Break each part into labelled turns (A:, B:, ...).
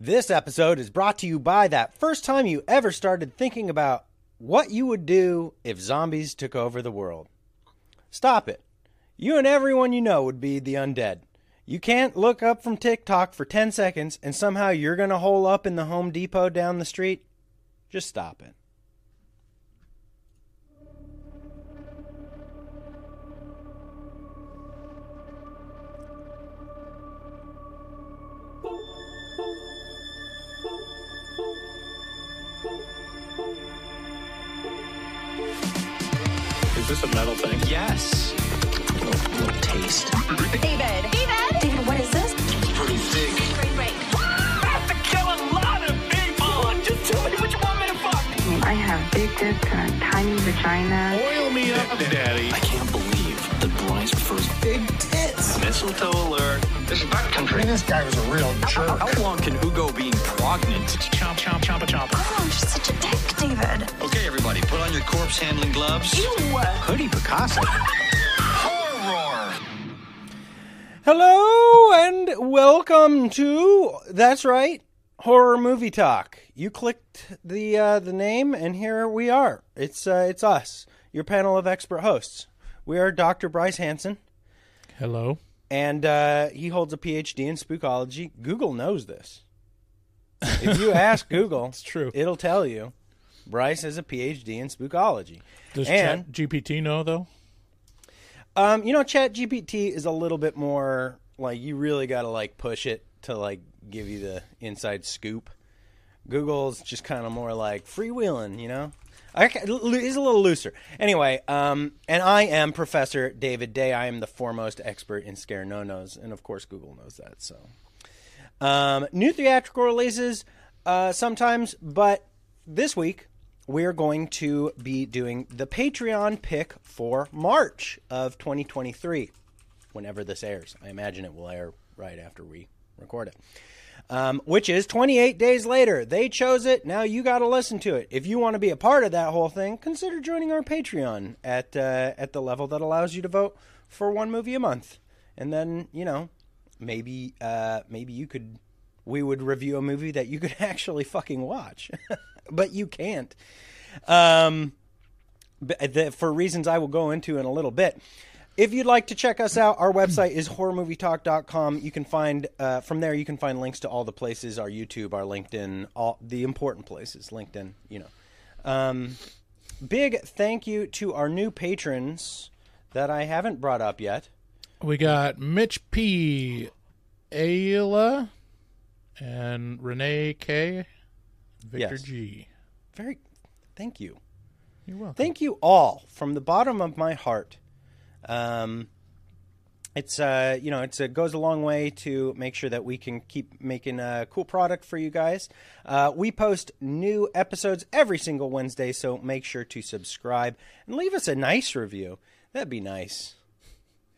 A: This episode is brought to you by that first time you ever started thinking about what you would do if zombies took over the world. Stop it. You and everyone you know would be the undead. You can't look up from TikTok for 10 seconds and somehow you're going to hole up in the Home Depot down the street. Just stop it.
B: Is this a metal thing?
C: Yes.
D: little taste.
E: David. David. David, what is this?
D: Pretty thick.
E: Great, great.
C: Have to kill a lot of people. Just tell me what you want me to fuck.
F: I have big tits and a tiny vagina.
B: Oil me up, daddy.
D: I can't believe that Bryce prefers big tits.
C: Mistletoe alert.
D: This is backcountry.
G: This guy was a real jerk.
C: How long can Hugo be pregnant?
B: Chomp, chomp, chomp, a chomp.
E: Oh, you're such a dick, David.
D: Okay, everybody, put on your corpse handling gloves.
C: Hoodie Picasso.
D: Horror.
A: Hello and welcome to That's right, Horror Movie Talk. You clicked the uh, the name and here we are. It's uh, it's us, your panel of expert hosts. We are Dr. Bryce Hanson
B: Hello.
A: and uh, he holds a PhD in spookology. Google knows this. If you ask Google, it's
B: true.
A: It'll tell you. Bryce has a PhD in spookology.
B: Does
A: and
B: Chat GPT know though?
A: Um, you know, Chat GPT is a little bit more like you really got to like push it to like give you the inside scoop. Google's just kind of more like freewheeling, you know. He's a little looser. Anyway, um, and I am Professor David Day. I am the foremost expert in scare no nos, and of course Google knows that. So, um, new theatrical releases uh, sometimes, but this week we're going to be doing the Patreon pick for March of 2023. Whenever this airs, I imagine it will air right after we record it. Um, which is 28 days later. They chose it. Now you got to listen to it. If you want to be a part of that whole thing, consider joining our Patreon at uh, at the level that allows you to vote for one movie a month, and then you know maybe uh, maybe you could we would review a movie that you could actually fucking watch, but you can't. Um, for reasons I will go into in a little bit. If you'd like to check us out, our website is horrormovietalk.com. You can find uh, from there you can find links to all the places, our YouTube, our LinkedIn, all the important places, LinkedIn, you know. Um, big thank you to our new patrons that I haven't brought up yet.
B: We got Mitch P, Ayla, and Renee K, Victor
A: Yes.
B: G.
A: Very thank you.
B: You're welcome.
A: Thank you all from the bottom of my heart. Um, it's uh, you know, it's it goes a long way to make sure that we can keep making a cool product for you guys. Uh, we post new episodes every single Wednesday, so make sure to subscribe and leave us a nice review. That'd be nice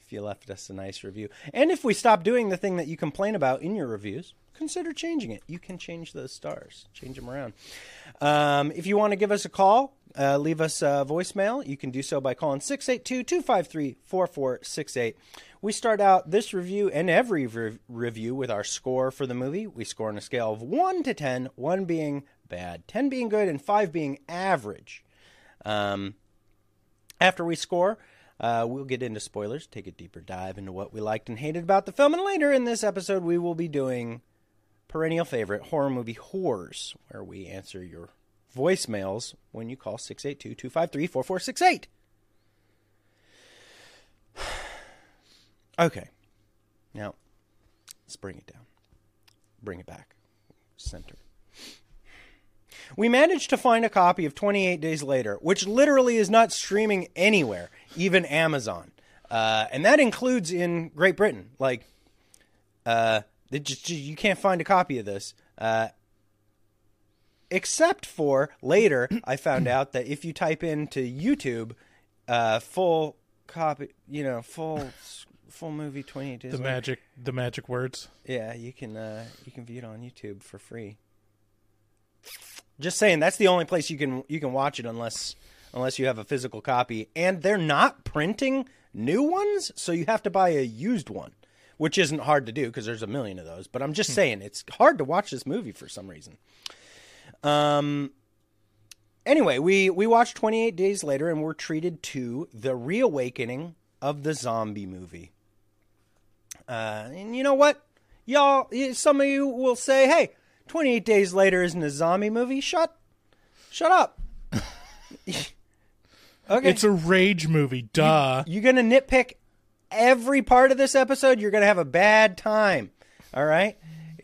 A: if you left us a nice review. And if we stop doing the thing that you complain about in your reviews, consider changing it. You can change those stars, change them around. Um, if you want to give us a call, uh, leave us a voicemail. You can do so by calling 682 253 4468. We start out this review and every re- review with our score for the movie. We score on a scale of 1 to 10, 1 being bad, 10 being good, and 5 being average. Um, after we score, uh, we'll get into spoilers, take a deeper dive into what we liked and hated about the film, and later in this episode, we will be doing perennial favorite horror movie horrors, where we answer your voicemails when you call 682 253 4468. Okay. Now, let's bring it down. Bring it back. Center. We managed to find a copy of 28 Days Later, which literally is not streaming anywhere, even Amazon. Uh, and that includes in Great Britain. Like, uh, just, you can't find a copy of this. Uh, except for later, I found out that if you type into YouTube, uh, full copy, you know, full full movie 28 Days
B: The magic, the magic words.
A: Yeah, you can uh, you can view it on YouTube for free. Just saying, that's the only place you can you can watch it unless unless you have a physical copy, and they're not printing new ones, so you have to buy a used one, which isn't hard to do because there's a million of those. But I'm just saying it's hard to watch this movie for some reason. Um. Anyway, we we watched 28 Days Later, and we're treated to the reawakening of the zombie movie. Uh, and you know what, y'all? Some of you will say, "Hey, 28 Days Later isn't a zombie movie." Shut, shut up. okay,
B: It's a rage movie. Duh.
A: you're gonna nitpick every part of this episode. You're gonna have a bad time. All right.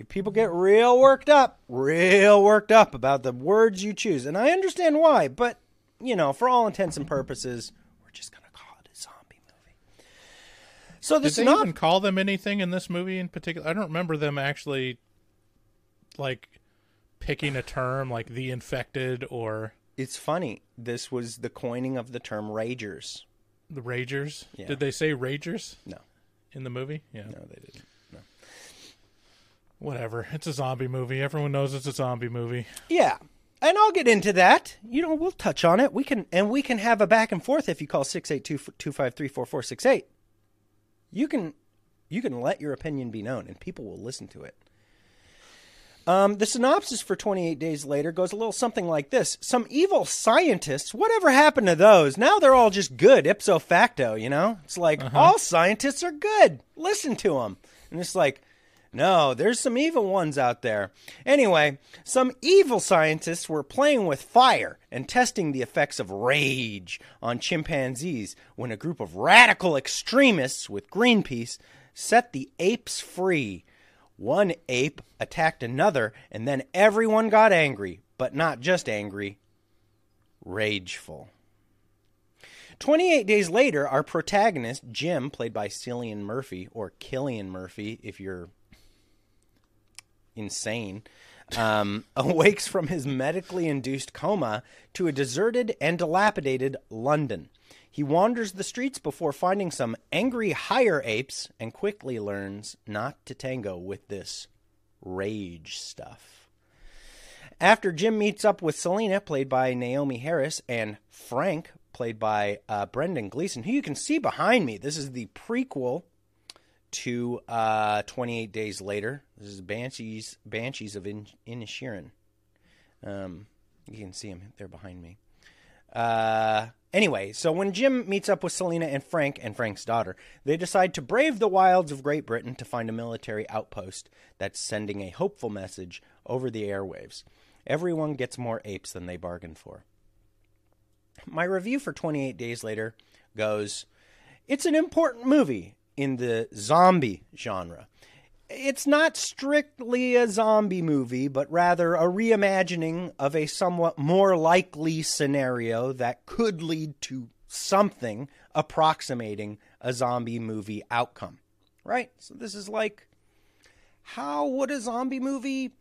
A: People get real worked up, real worked up about the words you choose, and I understand why, but you know, for all intents and purposes, we're just gonna call it a zombie movie. So the
B: Did they
A: synop-
B: even call them anything in this movie in particular? I don't remember them actually like picking a term like the infected or
A: It's funny. This was the coining of the term ragers.
B: the ragers.
A: Yeah.
B: Did they say ragers
A: No,
B: in the movie? Yeah.
A: no, they didn't.
B: Whatever. It's a zombie movie. Everyone knows it's a zombie movie.
A: Yeah. And I'll get into that. You know, we'll touch on it. We can and we can have a back and forth if you call 682-253-4468. You can you can let your opinion be known and people will listen to it. Um, the synopsis for 28 Days Later goes a little something like this. Some evil scientists, whatever happened to those? Now they're all just good, ipso facto, you know? It's like, all scientists are good. Listen to them. And it's like, no, there's some evil ones out there. Anyway, some evil scientists were playing with fire and testing the effects of rage on chimpanzees when a group of radical extremists with Greenpeace set the apes free. One ape attacked another, and then everyone got angry, but not just angry, rageful. 28 days later, our protagonist, Jim, played by Cillian Murphy, or Killian Murphy, if you're insane, um, awakes from his medically induced coma to a deserted and dilapidated London. He wanders the streets before finding some angry higher apes and quickly learns not to tango with this rage stuff. After Jim meets up with Selena, played by Naomie Harris, and Frank, played by uh, Brendan Gleeson, who you can see behind me, this is the prequel to uh, 28 Days Later. This is Banshees, Banshees of In- Inisherin. Um, you can see him there behind me. Uh, anyway, so when Jim meets up with Selena and Frank and Frank's daughter, they decide to brave the wilds of Great Britain to find a military outpost that's sending a hopeful message over the airwaves. Everyone gets more apes than they bargained for. My review for 28 Days Later goes It's an important movie in the zombie genre. It's not strictly a zombie movie, but rather a reimagining of a somewhat more likely scenario that could lead to something approximating a zombie movie outcome. Right? So this is like how would a zombie movie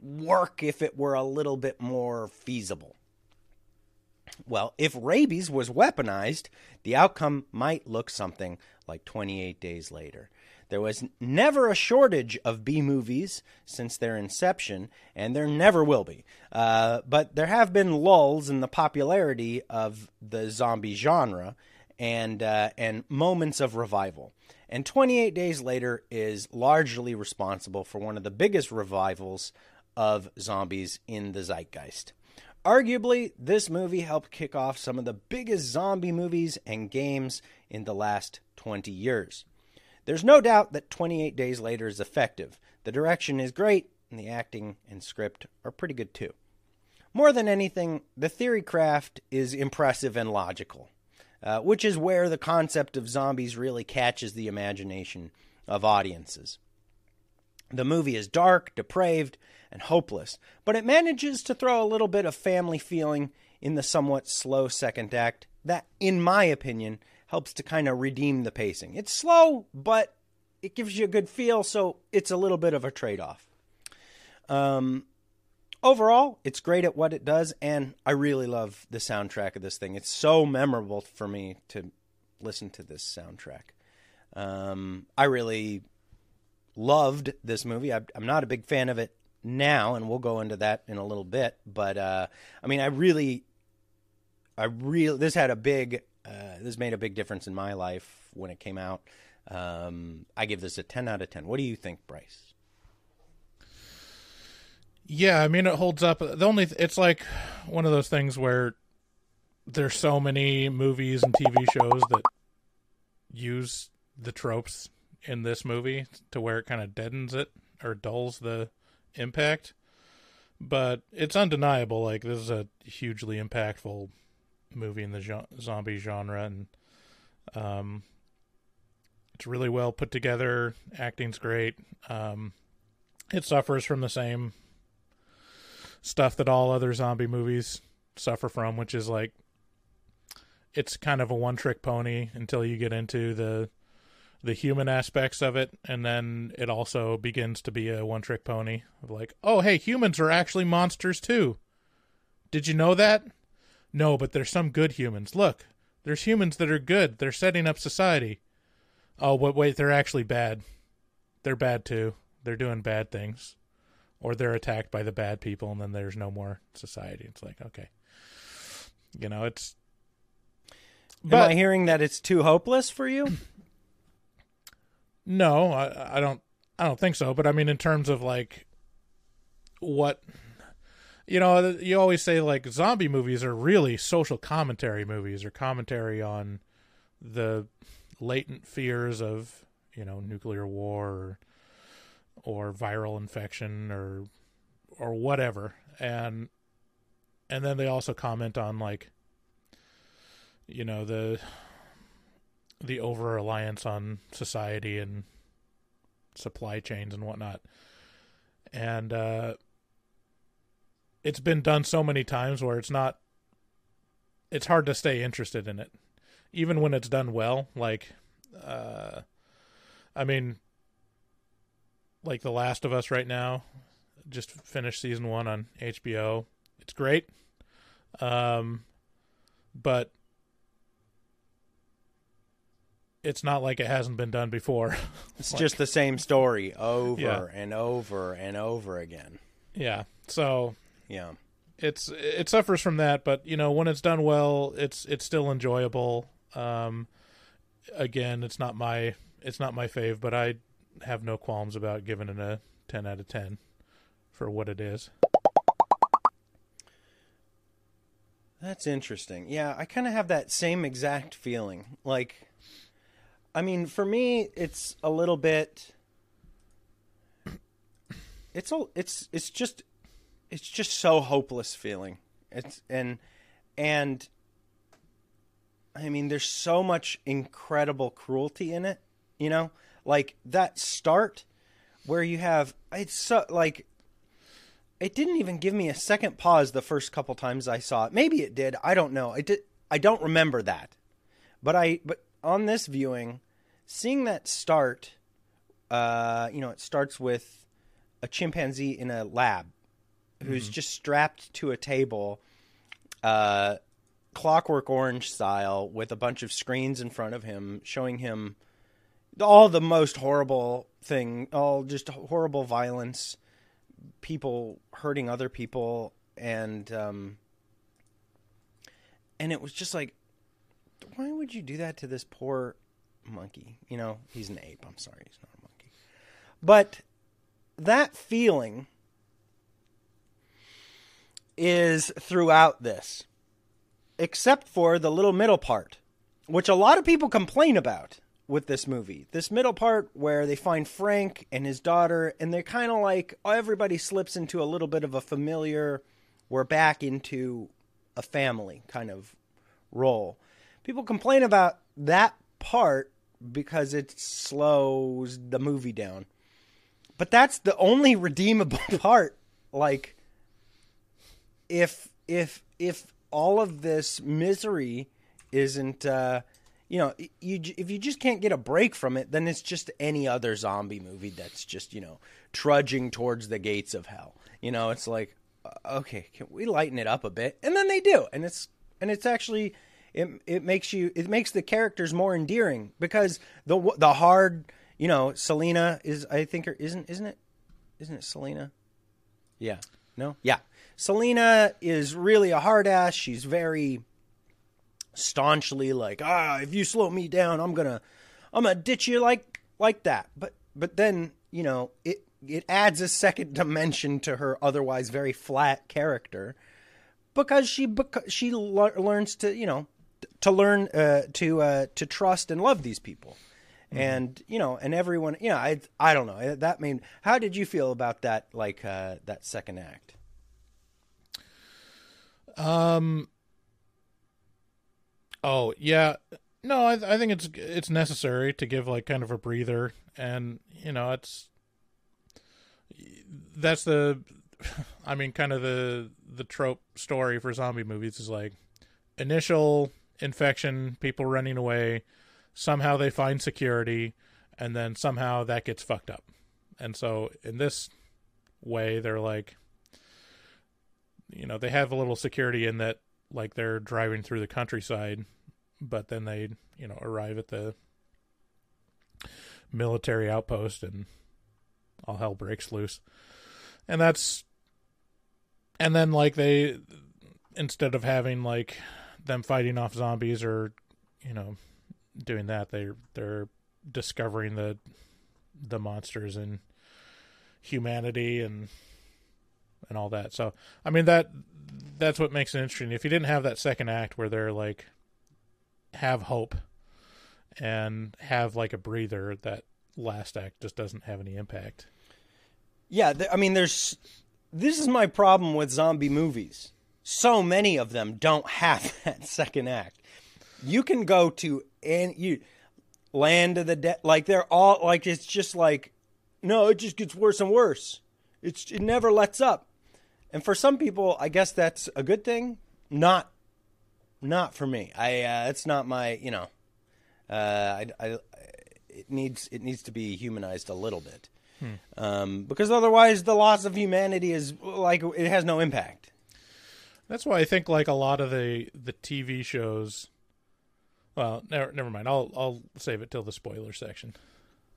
A: work if it were a little bit more feasible? Well, if rabies was weaponized, the outcome might look something like 28 Days Later. There was never a shortage of B movies since their inception, and there never will be. Uh, but there have been lulls in the popularity of the zombie genre and uh, and moments of revival. And 28 Days Later is largely responsible for one of the biggest revivals of zombies in the zeitgeist. Arguably, this movie helped kick off some of the biggest zombie movies and games in the last 20 years. There's no doubt that 28 Days Later is effective. The direction is great, and the acting and script are pretty good too. More than anything, the theory craft is impressive and logical, uh, which is where the concept of zombies really catches the imagination of audiences. The movie is dark, depraved, and hopeless, but it manages to throw a little bit of family feeling in the somewhat slow second act that, in my opinion, helps to kind of redeem the pacing. It's slow, but it gives you a good feel, so it's a little bit of a trade off. Um, overall, it's great at what it does, and I really love the soundtrack of this thing. It's so memorable for me to listen to this soundtrack. Um, I really loved this movie. I, I'm not a big fan of it now, and we'll go into that in a little bit. But uh, I mean, I really, I really, this had a big, uh, this made a big difference in my life when it came out. Um, I give this a 10 out of 10. What do you think, Bryce?
B: Yeah, I mean it holds up. The only it's like one of those things where there's so many movies and TV shows that use the tropes in this movie to where it kind of deadens it or dulls the impact. But it's undeniable like this is a hugely impactful movie in the jo- zombie genre and um it's really well put together, acting's great. Um it suffers from the same stuff that all other zombie movies suffer from, which is like it's kind of a one trick pony until you get into the the human aspects of it and then it also begins to be a one trick pony of like, "Oh, hey, humans are actually monsters too." Did you know that? No, but there's some good humans. Look, there's humans that are good. They're setting up society. Oh, but wait, they're actually bad. They're bad too. They're doing bad things or they're attacked by the bad people and then there's no more society. It's like, okay. You know, it's
A: Am I hearing that it's too hopeless for you?
B: no, I, I don't I don't think so, but I mean in terms of like what you know, you always say like zombie movies are really social commentary movies or commentary on the latent fears of, you know, nuclear war or or viral infection or or whatever. And and then they also comment on like you know the the over reliance on society and supply chains and whatnot. And uh it's been done so many times where it's not it's hard to stay interested in it even when it's done well like uh i mean like The Last of Us right now. Just finished season one on HBO. It's great. Um, but it's not like it hasn't been done before.
A: It's just the same story over
B: Yeah.
A: and over and over again.
B: yeah. So
A: Yeah.
B: it's it suffers from that, but you know when it's done well, it's it's still enjoyable. Um, again, it's not my it's not my fave, but I have no qualms about giving it a ten out of ten for what it is.
A: That's interesting. Yeah, I kind of have that same exact feeling. Like, I mean, for me, it's a little bit. It's a, it's it's just, it's just so hopeless feeling. It's and and. I mean, there's so much incredible cruelty in it. You know, like that start where you have it's so like it didn't even give me a second pause the first couple times I saw it. Maybe it did. I don't know. I did. I don't remember that. But I. But on this viewing, seeing that start, uh, you know, it starts with a chimpanzee in a lab who's just strapped to a table, uh, Clockwork Orange style, with a bunch of screens in front of him showing him all the most horrible thing, all just horrible violence people hurting other people and um and it was just like why would you do that to this poor monkey? You know he's an ape. I'm sorry he's not a monkey. But that feeling is throughout this except for the little middle part which a lot of people complain about with this movie. This middle part where they find Frank and his daughter, and they're kind of like oh, everybody slips into a little bit of a familiar, we're back into a family kind of role. People complain about that part because it slows the movie down. But that's the only redeemable part. Like, if if if all of this misery isn't uh you know you if you just can't get a break from it then it's just any other zombie movie that's just you know trudging towards the gates of hell. You know it's like uh, okay can we lighten it up a bit? And then they do. And it's and it's actually it it makes you it makes the characters more endearing because the the hard you know Selena is I think or isn't isn't it isn't it Selena? Yeah. No? Yeah Selena is really a hard ass she's very staunchly like ah if you slow me down i'm gonna I'm gonna ditch you like like that. But but then you know it it adds a second dimension to her otherwise very flat character because she because she lear- learns to you know to learn uh, to uh, to trust and love these people. And you know, and everyone, you know, I I don't know. That mean, how did you feel about that? Like uh, that second act?
B: Um, oh yeah, no, I, I think it's it's necessary to give like kind of a breather, and you know, it's that's the, I mean, kind of the the trope story for zombie movies is like initial infection, people running away, somehow they find security, and then somehow that gets fucked up, and so in this way, they're like, you know, they have a little security in that like they're driving through the countryside, but then they, you know, arrive at the military outpost and all hell breaks loose. And that's and then like they instead of having like them fighting off zombies or, you know, doing that, they they're discovering the the monsters and humanity and and all that. So I mean that that's what makes it interesting. If you didn't have that second act where they're like have hope and have like a breather, that last act just doesn't have any impact.
A: Yeah, I mean, there's. This is my problem with zombie movies. So many of them don't have that second act. You can go to and you Land of the Dead, like they're all like it's just like, no, it just gets worse and worse. It's it never lets up. And for some people, I guess that's a good thing. Not, not for me. I uh, it's not my you know. Uh, I, I it needs it needs to be humanized a little bit, um, because otherwise the loss of humanity is like it has no impact.
B: That's why I think like a lot of the the TV shows. Well, never never mind. I'll I'll save it till the spoiler section.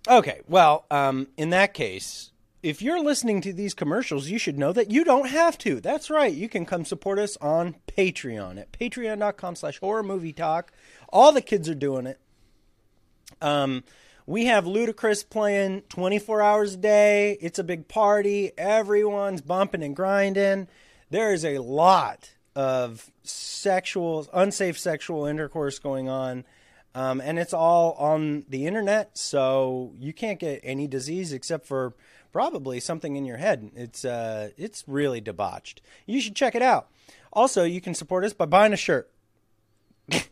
A: Okay, well, um, in that case, if you're listening to these commercials, you should know that you don't have to. That's right. You can come support us on Patreon at patreon.com slash horror movie talk. All the kids are doing it. Um, we have Ludacris playing 24 hours a day. It's a big party. Everyone's bumping and grinding. There is a lot of sexual, unsafe sexual intercourse going on. Um, and it's all on the internet, so you can't get any disease except for probably something in your head. It's uh, it's really debauched. You should check it out. Also, you can support us by buying a shirt.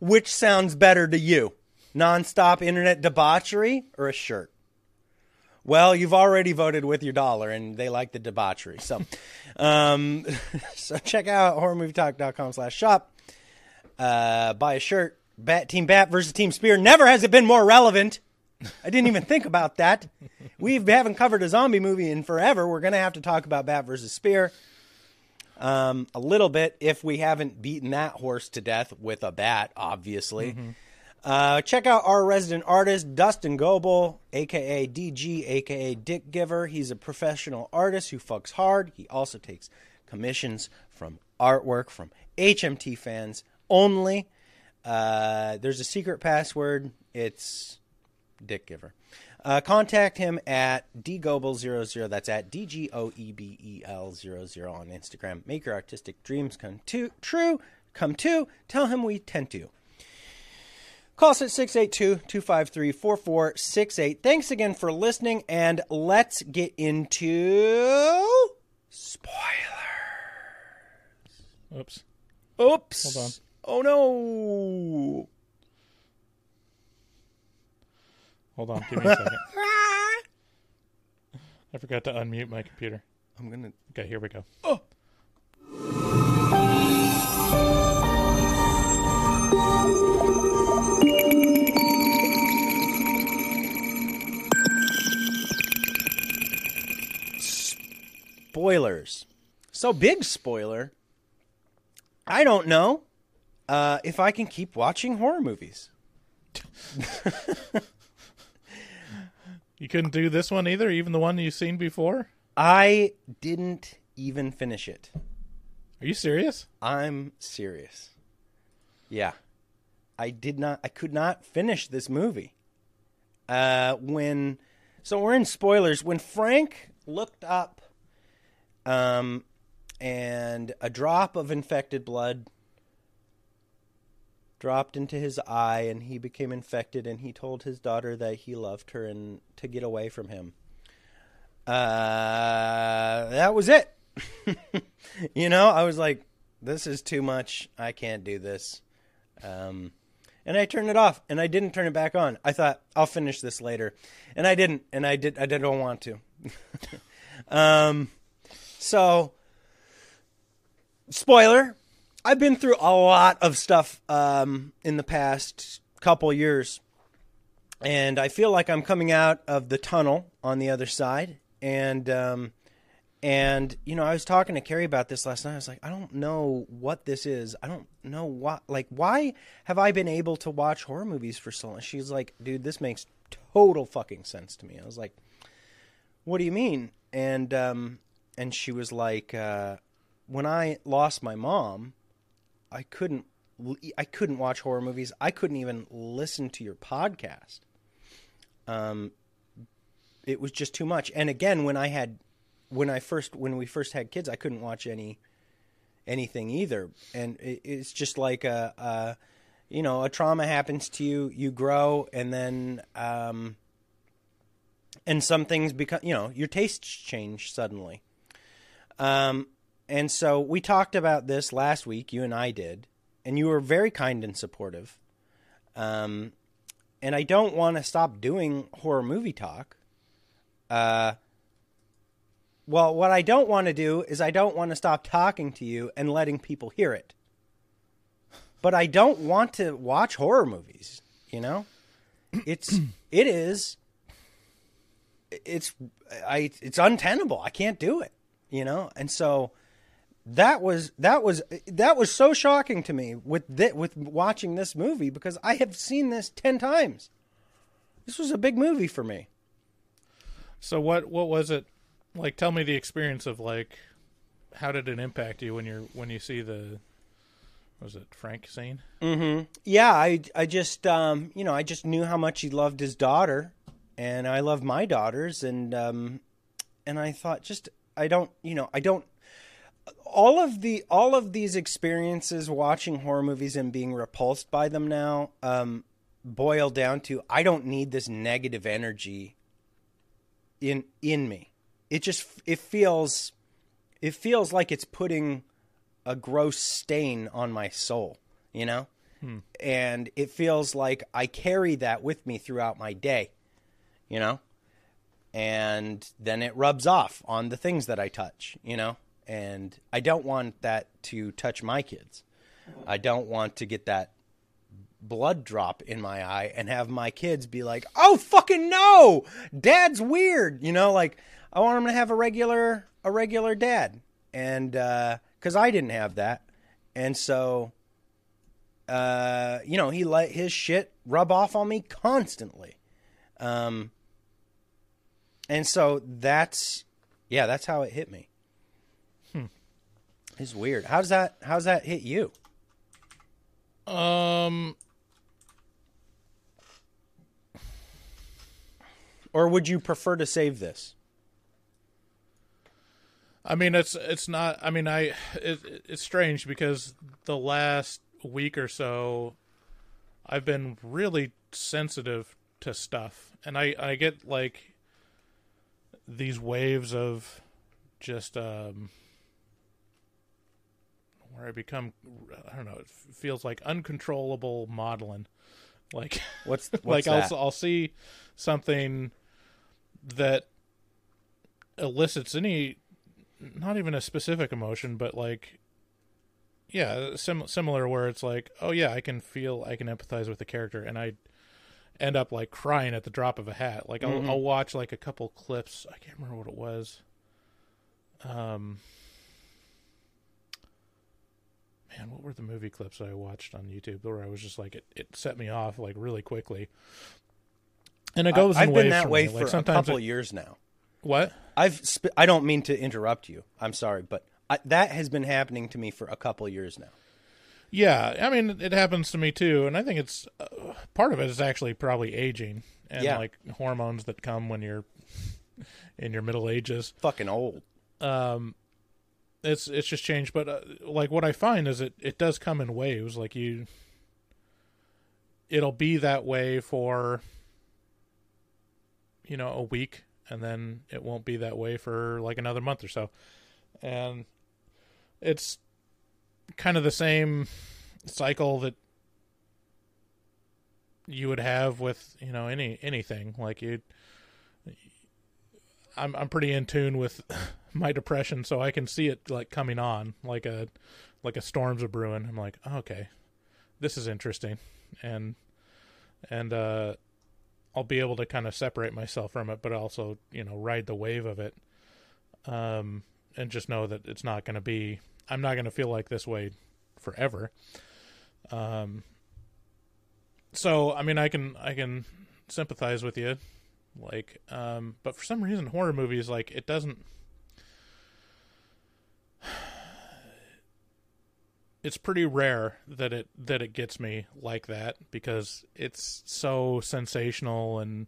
A: Which sounds better to you? Nonstop internet debauchery or a shirt? Well, you've already voted with your dollar, and they like the debauchery. So, um, so check out horrormovietalk.com slash shop. Uh, buy a shirt. Bat Team Bat versus Team Spear. Never has it been more relevant. I didn't even think about that. We haven't covered a zombie movie in forever. We're going to have to talk about Bat versus Spear um, a little bit if we haven't beaten that horse to death with a bat, obviously. Uh, check out our resident artist, Dustin Goebel, aka DG, aka Dick Giver. He's a professional artist who fucks hard. He also takes commissions from artwork from HMT fans only. Uh, there's a secret password. It's Dick Giver. Uh, contact him at dgoebel00. That's at D G O E B E L 00 on Instagram. Make your artistic dreams come to, true. Come to. Tell him we tend to. Call us at 682 253 4468. Thanks again for listening, and let's get into spoilers.
B: Oops.
A: Oops.
B: Hold on.
A: Oh no.
B: Hold on. Give me a second. I forgot to unmute my computer.
A: I'm going to.
B: Okay, here we go.
A: spoilers. So big spoiler. I don't know uh, if I can keep watching horror movies.
B: You couldn't do this one either, even the one you've seen before?
A: I didn't even finish it.
B: Are you serious?
A: I'm serious. Yeah. I did not I could not finish this movie. Uh when so we're in spoilers when Frank looked up um and a drop of infected blood dropped into his eye and he became infected and he told his daughter that he loved her and to get away from him. Uh that was it. you know, I was like this is too much. I can't do this. Um and I turned it off and I didn't turn it back on. I thought I'll finish this later. And I didn't and I did I didn't want to. um so spoiler i've been through a lot of stuff um, in the past couple years. And i feel like i'm coming out of the tunnel on the other side. And um, and you know i was talking to carrie about this last night. I was like i don't know what this is. I don't know what like why have i been able to watch horror movies for so long? She's like dude this makes total fucking sense to me. I was like what do you mean? And um and she was like uh when I lost my mom, I couldn't I couldn't watch horror movies. I couldn't even listen to your podcast. Um it was just too much. And again, when I had when I first when we first had kids, I couldn't watch any anything either. And it, it's just like a, a you know, a trauma happens to you, you grow and then um and some things become, you know, your tastes change suddenly. Um and so we talked about this last week, you and I did, and you were very kind and supportive. Um, and I don't want to stop doing horror movie talk. Uh, well, what I don't want to do is I don't want to stop talking to you and letting people hear it. But I don't want to watch horror movies, you know? It's it is it's I it's untenable. I can't do it, you know? And so that was that was that was so shocking to me with thi- with watching this movie because I have seen this 10 times. This was a big movie for me.
B: So what what was it like? Tell me the experience of like how did it impact you when you're when you see the was it Frank scene?
A: Yeah, I I just um, you know, I just knew how much he loved his daughter and I love my daughters and um and I thought just I don't, you know, I don't all of the all of these experiences watching horror movies and being repulsed by them now um boil down to I don't need this negative energy in in me. It just it feels it feels like it's putting a gross stain on my soul, you know? And it feels like I carry that with me throughout my day, you know? And then it rubs off on the things that I touch, you know? And I don't want that to touch my kids. I don't want to get that blood drop in my eye and have my kids be like, "Oh fucking no, dad's weird," you know, like I want them to have a regular a regular dad, and because I didn't have that, and so uh, you know he let his shit rub off on me constantly, um, and so that's yeah, that's how it hit me. It's weird. How's that? How's that hit you?
B: Um
A: Or would you prefer to save this?
B: I mean, it's it's not. I mean, I it, it's strange because the last week or so, I've been really sensitive to stuff, and I I get like these waves of just um where I become I don't know. It feels like uncontrollable modeling, like
A: What's, what's
B: like
A: that?
B: I'll I'll see something that elicits any not even a specific emotion but like yeah sim- similar where it's like oh yeah I can feel I can empathize with the character and I end up like crying at the drop of a hat like I'll, I'll watch like a couple clips I can't remember what it was um man what were the movie clips I watched on YouTube where I was just like it, it set me off like really quickly and it goes in
A: I've been that way
B: me.
A: for
B: like
A: a couple
B: it-
A: years now.
B: what
A: I've sp- I don't mean to interrupt you. I'm sorry, but I, that has been happening to me for a couple years now.
B: Yeah, I mean, it happens to me too, and I think it's uh, part of it is actually probably aging and
A: Yeah.
B: like hormones that come when you're in your middle ages.
A: Fucking old.
B: It's it's just changed, but uh, like what I find is it it does come in waves. Like you, it'll be that way for you know a week, and then it won't be that way for like another month or so, and it's kind of the same cycle that you would have with you know any anything like you I'm I'm pretty in tune with my depression so I can see it like coming on like a like a storms are brewing. I'm like oh, okay. This is interesting. And and uh I'll be able to kind of separate myself from it but also you know ride the wave of it um and just know that it's not going to be I'm not going to feel like this way forever. Um so I mean I can I can sympathize with you like um but for some reason horror movies like it doesn't it's pretty rare that it that it gets me like that because it's so sensational and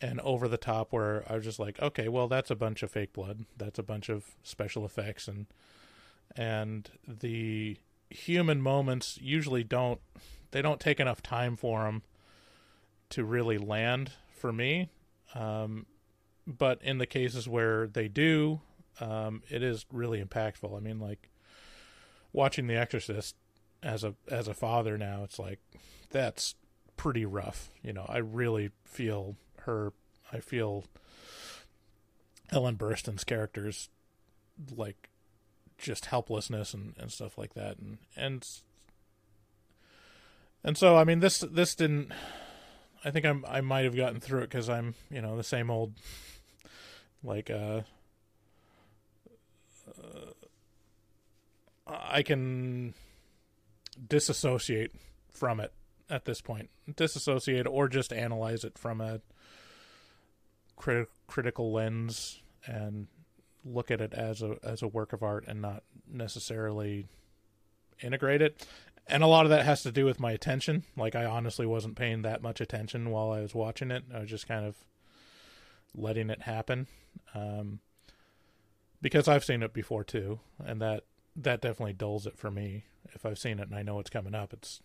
B: and over the top where I was just like okay well that's a bunch of fake blood. That's a bunch of special effects and and the human moments usually don't they don't take enough time for them to really land for me um, but in the cases where they do um, it is really impactful. I mean like watching the exorcist as a as a father now it's like that's pretty rough. You know i really feel her i feel ellen burstyn's characters like just helplessness and, and stuff like that. And and and so I mean this this didn't I think I'm I might have gotten through it cuz I'm you know the same old like uh, uh I can disassociate from it at this point disassociate or just analyze it from a crit- critical lens and look at it as a as a work of art and not necessarily integrate it. And a lot of that has to do with my attention. Like I honestly wasn't paying that much attention while I was watching it. I was just kind of letting it happen. Um, because I've seen it before too, and that that definitely dulls it for me. If I've seen it and I know it's coming up, it's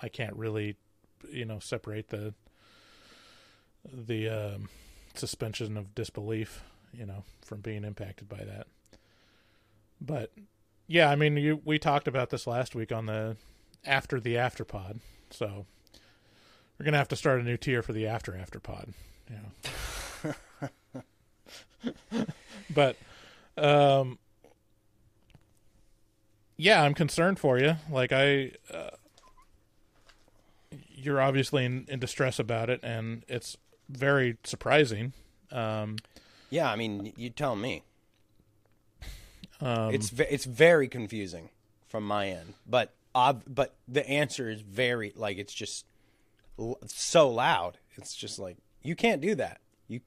B: I can't really, you know, separate the the um, suspension of disbelief, you know, from being impacted by that. But yeah, I mean, you we talked about this last week on the after the after pod, so we're gonna have to start a new tier for the after after pod. Yeah. but um yeah i'm concerned for you like i uh, you're obviously in, in distress about it and it's very surprising um
A: Yeah, I mean, you tell me.
B: Um,
A: it's ve- it's very confusing from my end, but but the answer is very like it's just l- so loud. It's just like you can't do that. You,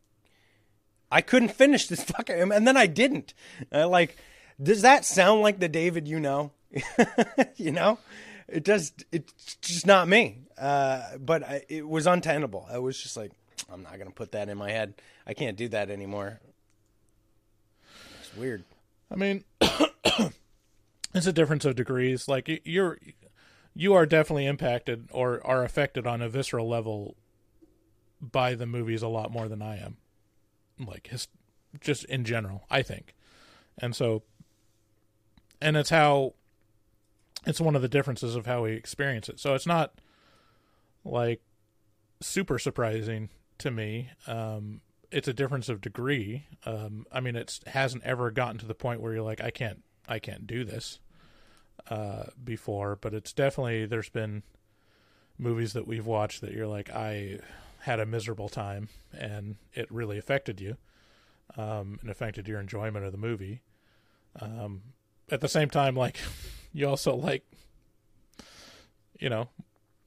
A: I couldn't finish this fucking, and then I didn't. Uh, like, does that sound like the David you know? you know, it does. It's just not me. Uh, but I, it was untenable. I was just like, I'm not gonna put that in my head. I can't do that anymore. It's weird.
B: I mean, it's a difference of degrees. Like you're, you are definitely impacted or are affected on a visceral level by the movies a lot more than I am. Like his, just in general, I think, and so, and it's how, it's one of the differences of how we experience it. So it's not like super surprising to me. Um, it's a difference of degree. Um, I mean, it hasn't ever gotten to the point where you're like, I can't, I can't do this uh, before, but it's definitely there's been movies that we've watched that you're like, I had a miserable time, and it really affected you, um, and affected your enjoyment of the movie. Um, at the same time, like you also like, you know,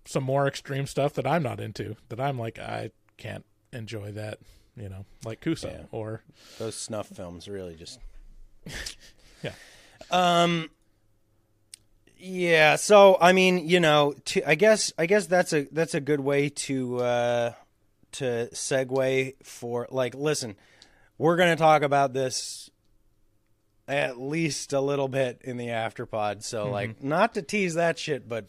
B: some more extreme stuff that I'm not into. That I'm like, I can't enjoy that you know, like Kuso
A: Yeah.
B: or
A: Those snuff films really just
B: yeah.
A: Um Yeah, so I mean, you know, to, I guess I guess that's a that's a good way to uh to segue for like listen, we're going to talk about this at least a little bit in the afterpod. So
B: Mm-hmm.
A: like not to tease that shit, but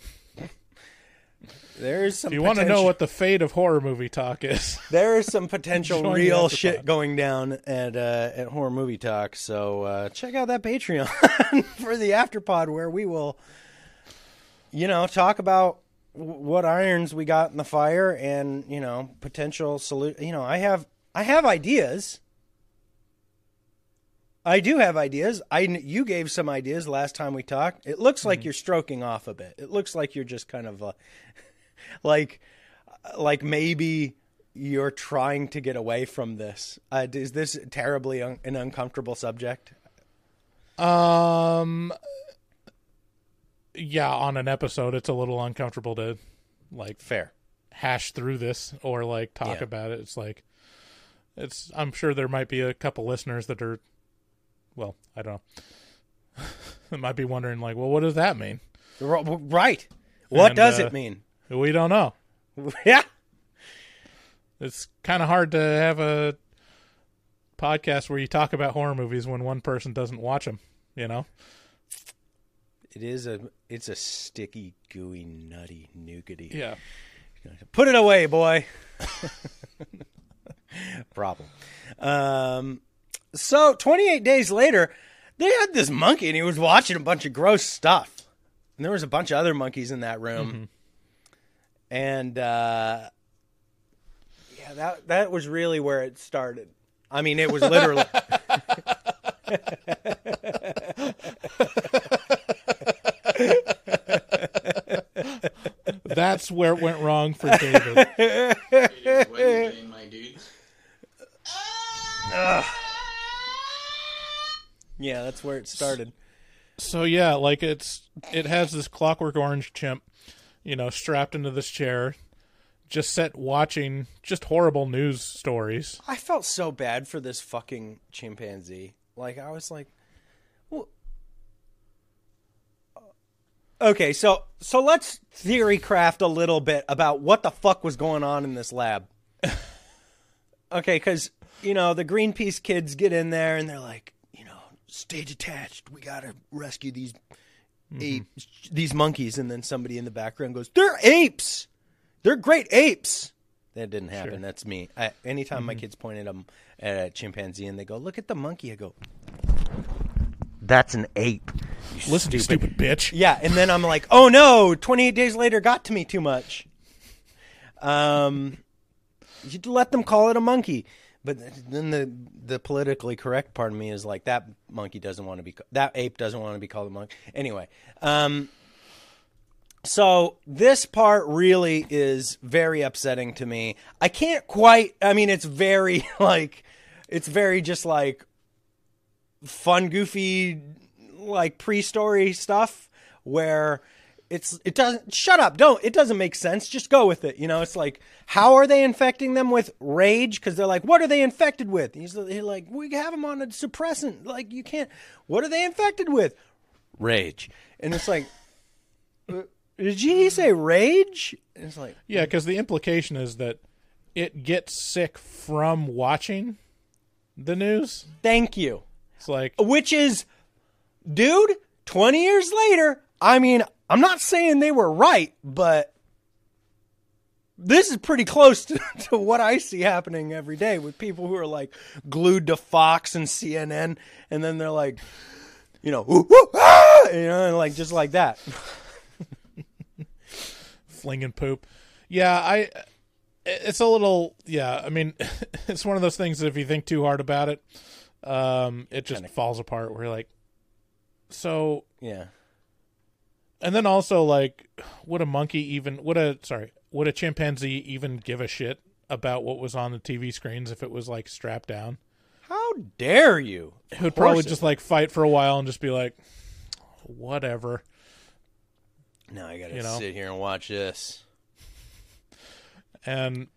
A: there's some
B: If you want to know what the fate of horror movie talk is,
A: there is some potential real shit going down at uh, at horror movie talk. So uh, check out that Patreon for the afterpod where we will, you know, talk about what irons we got in the fire and you know potential salute. You know, I have I have ideas. I do have ideas. I you gave some ideas last time we talked. It looks like you're stroking off a bit. It looks like you're just kind of uh, like like maybe you're trying to get away from this. Uh, is this terribly un- an uncomfortable subject?
B: um, yeah, on an episode, it's a little uncomfortable to like
A: Fair.
B: hash through this or like talk
A: Yeah.
B: about it. It's like it's. I'm sure there might be a couple listeners that are, well, I don't know, that might be wondering like, well, what does that mean?
A: Right. What
B: And,
A: does
B: uh,
A: it mean?
B: We don't know.
A: yeah.
B: It's kind of hard to have a podcast where you talk about horror movies when one person doesn't watch them. You know.
A: It is a it's a sticky, gooey, nutty, nougaty.
B: Yeah.
A: Put it away, boy. Problem. Um, so 28 days later, they had this monkey and he was watching a bunch of gross stuff. And there was a bunch of other monkeys in that room. And uh, yeah, that that was really where it started. I mean, it was literally
B: That's where it went wrong for David.
D: my dude.
A: Yeah, that's where it started.
B: so yeah, like it's it has this clockwork orange chimp, you know, strapped into this chair, just set watching just horrible news stories.
A: I felt so bad for this fucking chimpanzee. Like I was like, well, okay, so so let's theory craft a little bit about what the fuck was going on in this lab. okay, because you know the Greenpeace kids get in there and they're like, you know, stay detached. We gotta rescue these apes, these monkeys, and then somebody in the background goes, "They're apes. They're great apes." That didn't happen. That's me. I, anytime my kids pointed them at a chimpanzee and they go, "Look at the monkey," I go, "That's an ape." You
B: Listen, you stupid bitch.
A: Yeah, and then I'm like, "Oh no!" 28 days later got to me too much. Um, you let them call it a monkey, but then the the politically correct part of me is like that monkey doesn't want to be that ape doesn't want to be called a monkey. Anyway, um, so this part really is very upsetting to me. I can't quite. I mean, it's very like it's very just like fun, goofy, like pre-story stuff where it's it doesn't shut up. Don't it doesn't make sense. Just go with it. You know it's like how are they infecting them with rage? Because they're like what are they infected with? He's like we have them on a suppressant. Like you can't what are they infected with? Rage. And it's like uh, did he say rage? And it's like
B: Yeah, because the implication is that it gets sick from watching the news.
A: thank you.
B: It's like
A: which is, dude, 20 years later, I mean, I'm not saying they were right, but this is pretty close to, to what I see happening every day with people who are like glued to Fox and CNN, and then they're like, you know, "Ooh, ooh, ah!" you know, and like just like that.
B: flinging poop. Yeah, I. It's a little. Yeah, I mean, it's one of those things that if you think too hard about it, um, it just falls apart. Where you're like, so,
A: Yeah.
B: And then also like, would a monkey even? Would a sorry? Would a chimpanzee even give a shit about what was on the TV screens if it was like strapped down?
A: How dare you?
B: It would probably just like fight for a while and just be like, whatever.
A: Now I gotta
B: You know?
A: sit here and watch this.
B: And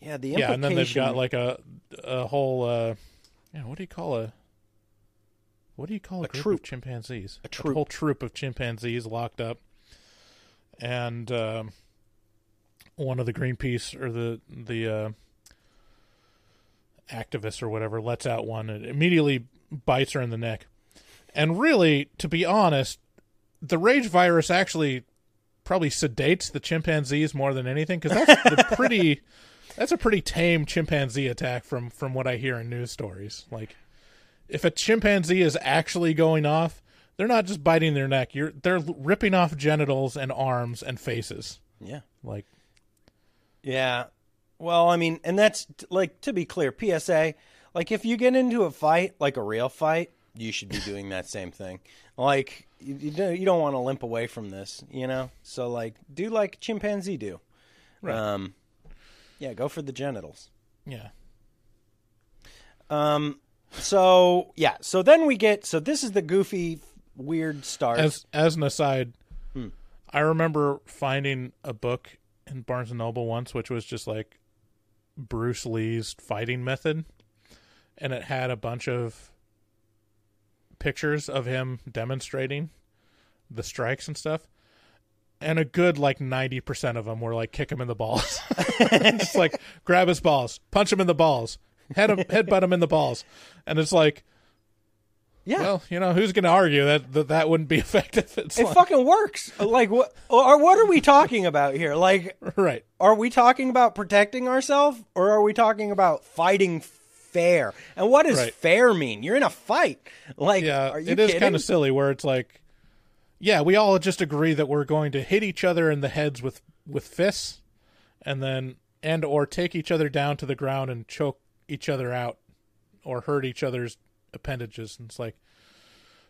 A: Yeah, the
B: yeah, and then they've got like a a whole uh, yeah, what do you call a what do you call a, group
A: troop.
B: of chimpanzees? A
A: troop.
B: whole troop of chimpanzees locked up, and um, one of the Greenpeace or the the uh, activists or whatever lets out one and immediately bites her in the neck. And really, to be honest, the rage virus actually probably sedates the chimpanzees more than anything because that's the pretty that's a pretty tame chimpanzee attack from from what I hear in news stories. Like if a chimpanzee is actually going off, they're not just biting their neck. You're they're ripping off genitals and arms and faces.
A: Yeah.
B: Like
A: Yeah. Well, I mean, and that's like to be clear, PSA. Like, if you get into a fight, like a real fight, you should be doing that same thing. Like, you, you don't, you don't want to limp away from this, you know. So, like, do like chimpanzee do.
B: Right.
A: Um, yeah, go for the genitals.
B: yeah.
A: Um, so yeah, so then we get so this is the goofy, weird start.
B: As as an aside,
A: Hmm.
B: I remember finding a book in Barnes and Noble once, which was just like Bruce Lee's fighting method, and it had a bunch of pictures of him demonstrating the strikes and stuff. And a good like ninety percent of them were like kick him in the balls, just like grab his balls, punch him in the balls, head him, headbutt him in the balls, and it's like,
A: yeah,
B: well, you know, who's going to argue that, that that wouldn't be effective? It's
A: it
B: like,
A: fucking works. Like what? Or what are we talking about here? Like,
B: right.
A: are we talking about protecting ourselves, or are we talking about fighting fair? And what does
B: Right.
A: fair mean? You're in a fight. Like,
B: Yeah,
A: are you
B: it is kind of silly where it's like, yeah, we all just agree that we're going to hit each other in the heads with with fists, and then and or take each other down to the ground and choke each other out, or hurt each other's appendages. And it's like,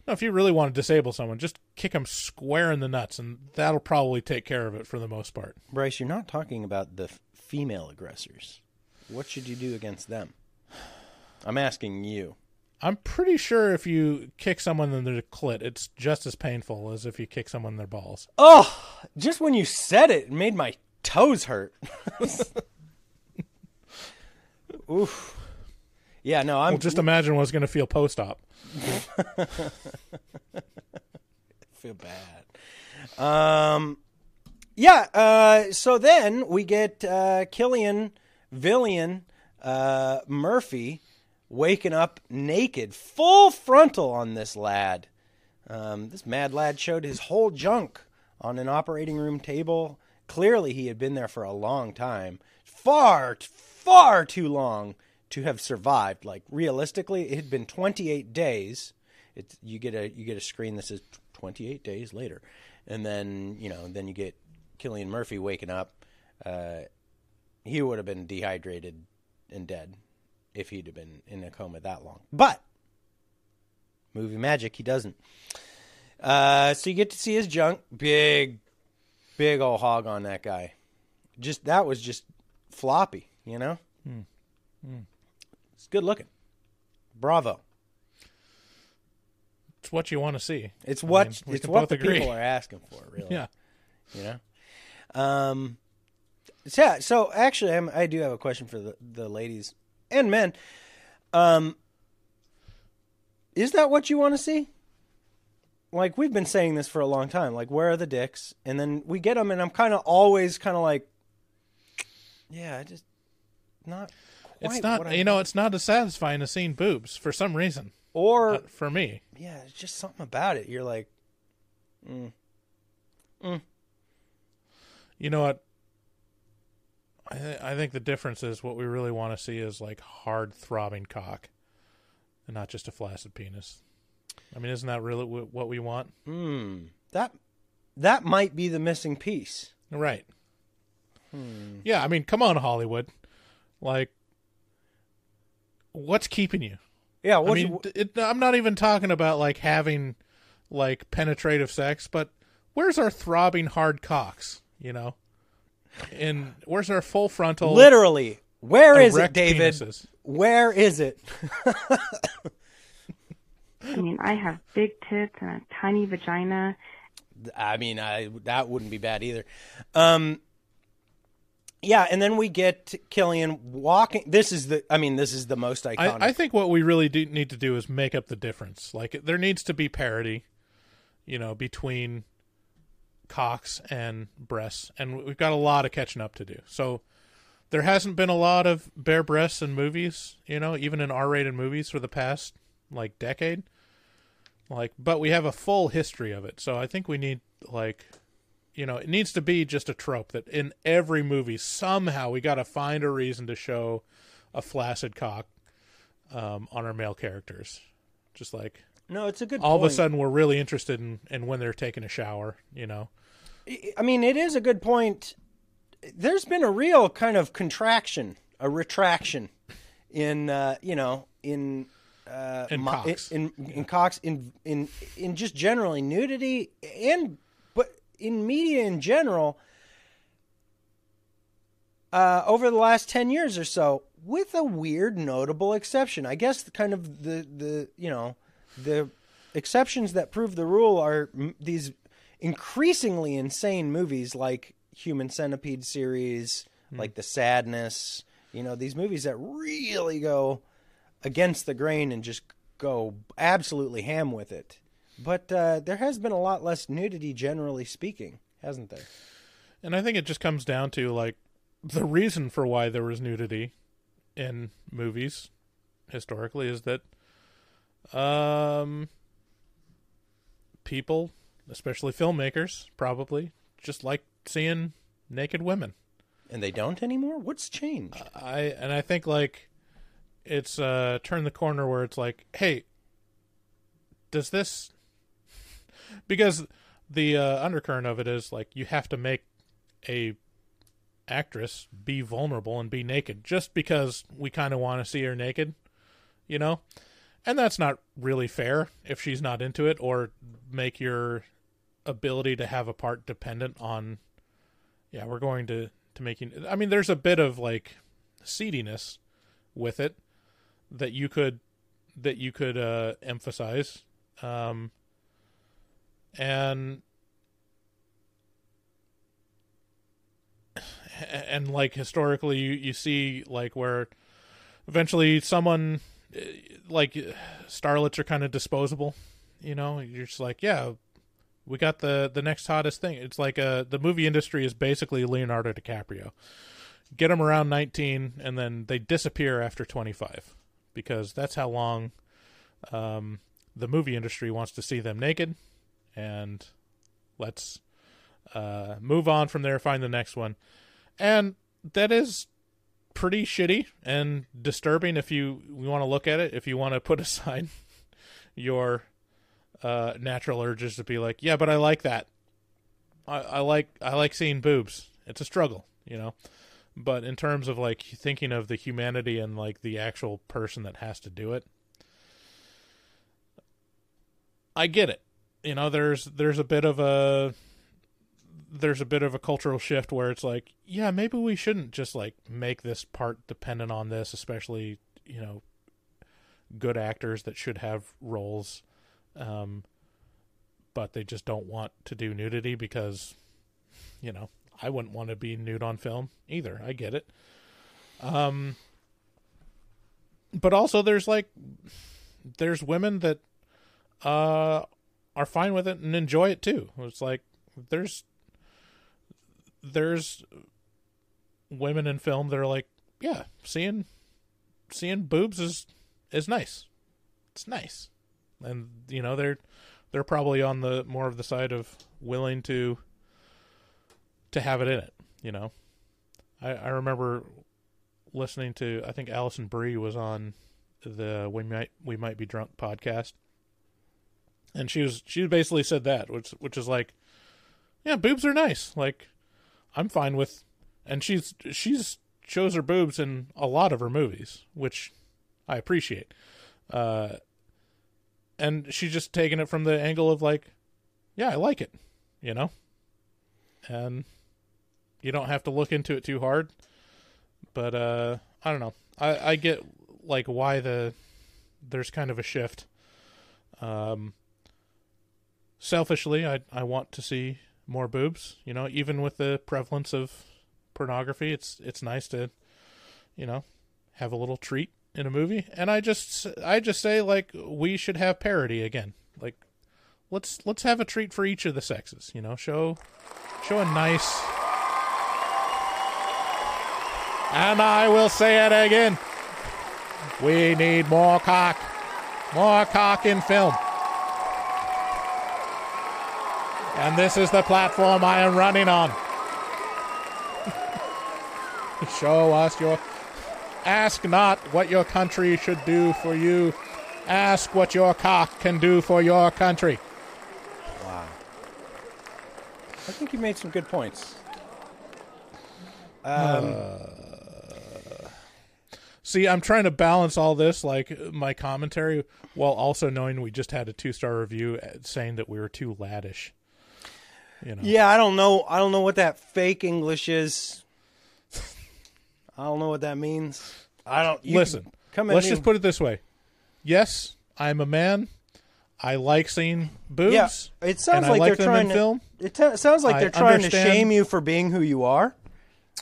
B: no, if you really want to disable someone, just kick them square in the nuts, and that'll probably take care of it for the most part.
A: Bryce, you're not talking about the female aggressors. What should you do against them? I'm asking you.
B: I'm pretty sure if you kick someone in their clit, it's just as painful as if you kick someone in their balls.
A: Oh, just when you said it, it made my toes hurt. Oof. Yeah, no, I'm
B: Well, just imagine what's going to feel post op.
A: feel bad. Um, yeah. Uh, so then we get uh, Cillian Villian uh, Murphy waking up naked, full frontal on this lad. Um, this mad lad showed his whole junk on an operating room table. Clearly, he had been there for a long time, far, far too long to have survived. Like realistically, it had been 28 days. It's you get a you get a screen that says 28 days later, and then you know then you get Cillian Murphy waking up. Uh, he would have been dehydrated and dead if he'd have been in a coma that long. But movie magic, he doesn't. Uh, so you get to see his junk, big, big old hog on that guy. Just that was just floppy, you know. It's good looking. Bravo.
B: It's what you want to see.
A: It's
B: I
A: what
B: mean,
A: it's what the
B: agree.
A: people are asking for, really.
B: Yeah.
A: you know. Um, so, yeah, so actually, I'm, I do have a question for the, the ladies and men. Um, is that what you want to see? Like we've been saying this for a long time. Like, where are the dicks? And then we get them, and I'm kind of always kind of like, yeah, I just not. Quite
B: It's not, you know, it's not as satisfying as seeing boobs for some reason.
A: or
B: Uh, for me,
A: yeah, it's just something about it. You're like, mm. Mm.
B: you know what? I th- I think the difference is what we really want to see is like hard throbbing cock, and not just a flaccid penis. I mean, isn't that really wh- what we want?
A: hmm, that that might be the missing piece.
B: Right.
A: Hmm.
B: Yeah, I mean, come on, Hollywood. Like, what's keeping you?
A: Yeah,
B: I
A: what's,
B: mean, it, I'm not even talking about like having like penetrative sex, but where's our throbbing hard cocks? You know, and where's our full frontal
A: literally, where is it, David?
B: penises?
A: Where is it?
F: I mean, I have big tits and a tiny vagina.
A: I mean, I that wouldn't be bad either. Um, yeah, and then we get Cillian walking. This is the. I mean, this is the most iconic.
B: I, I think what we really do need to do is make up the difference. Like there needs to be parity, you know, between cocks and breasts, and we've got a lot of catching up to do. So there hasn't been a lot of bare breasts in movies, you know, even in R-rated movies for the past like decade. Like, but we have a full history of it, so I think we need like, you know, it needs to be just a trope that in every movie somehow we got to find a reason to show a flaccid cock um, on our male characters, just like
A: no, it's a good.
B: all of a sudden we're really interested in, in when they're taking a shower, you know.
A: I mean, it is a good point. There's been a real kind of contraction, a retraction in uh, you know in uh,
B: In cocks.
A: in in, cocks in in in just generally nudity and in media in general. Uh, over the last ten years or so, with a weird notable exception, I guess the kind of the the you know the exceptions that prove the rule are m- these increasingly insane movies like Human Centipede series, like The Sadness. You know, these movies that really go against the grain and just go absolutely ham with it. But uh, there has been a lot less nudity, generally speaking, hasn't there?
B: And I think it just comes down to like the reason for why there was nudity in movies historically is that um people, especially filmmakers, probably just like seeing naked women.
A: And they don't anymore. What's changed?
B: I and I think like it's uh turned the corner where it's like, hey, does this because the uh, undercurrent of it is like you have to make a actress be vulnerable and be naked just because we kind of want to see her naked, you know? And that's not really fair if she's not into it or make your ability to have a part dependent on yeah, we're going to to you I mean there's a bit of like seediness with it that you could that you could uh emphasize um and and like historically you, you see like where eventually someone like starlets are kind of disposable you know? You're just like yeah we got the the next hottest thing. It's like uh the movie industry is basically leonardo dicaprio. Get them around 19 and then they disappear after 25 because that's how long um the movie industry wants to see them naked and let's uh move on from there find the next one. And that is pretty shitty and disturbing if you, you want to look at it. If you want to put aside your uh, natural urges to be like yeah but i like that. I, I like i like seeing boobs. It's a struggle you know? But in terms of like thinking of the humanity and like the actual person that has to do it i get it you know there's there's a bit of a there's a bit of a cultural shift where it's like, yeah, maybe we shouldn't just like make this part dependent on this, especially you know, good actors that should have roles, um, but they just don't want to do nudity because, you know, I wouldn't want to be nude on film either. I get it. Um, but also there's like, there's women that, uh, are fine with it and enjoy it too. It's like there's there's women in film that are like, yeah, seeing seeing boobs is is nice. It's nice. And you know, they're they're probably on the more of the side of willing to to have it in it, you know. I I remember listening to I think Alison Brie was on the We Might We Might Be Drunk podcast. And she was she basically said that, which which is like yeah, boobs are nice. Like I'm fine with, and she's she's shows her boobs in a lot of her movies, which I appreciate. Uh, and she's just taking it from the angle of like, yeah, I like it, you know, and you don't have to look into it too hard. But uh, I don't know. I I get like why the there's kind of a shift. Um, selfishly, I I want to see more boobs. You know, even with the prevalence of pornography. It's it's nice to, you know, have a little treat in a movie. And I just I just say like we should have parody again. Like let's let's have a treat for each of the sexes. You know, show show a nice. And I will say it again. We need more cock. More cock in film. And this is the platform I am running on. Show us your. Ask not what your country should do for you. Ask what your cock can do for your country.
A: Wow. I think you made some good points. Um,
B: See, I'm trying to balance all this, like my commentary, while also knowing we just had a two star review uh, saying that we were too laddish. You know.
A: yeah, I don't know. I don't know what that fake English is. I don't know what that means. I don't.
B: Listen,
A: come at
B: let's
A: me-
B: just put it this way. Yes, I'm a man. I like seeing boobs.
A: Yeah, it sounds
B: and I
A: like,
B: like
A: they're trying to.
B: film.
A: It t- sounds like they're trying to shame you for being who you are.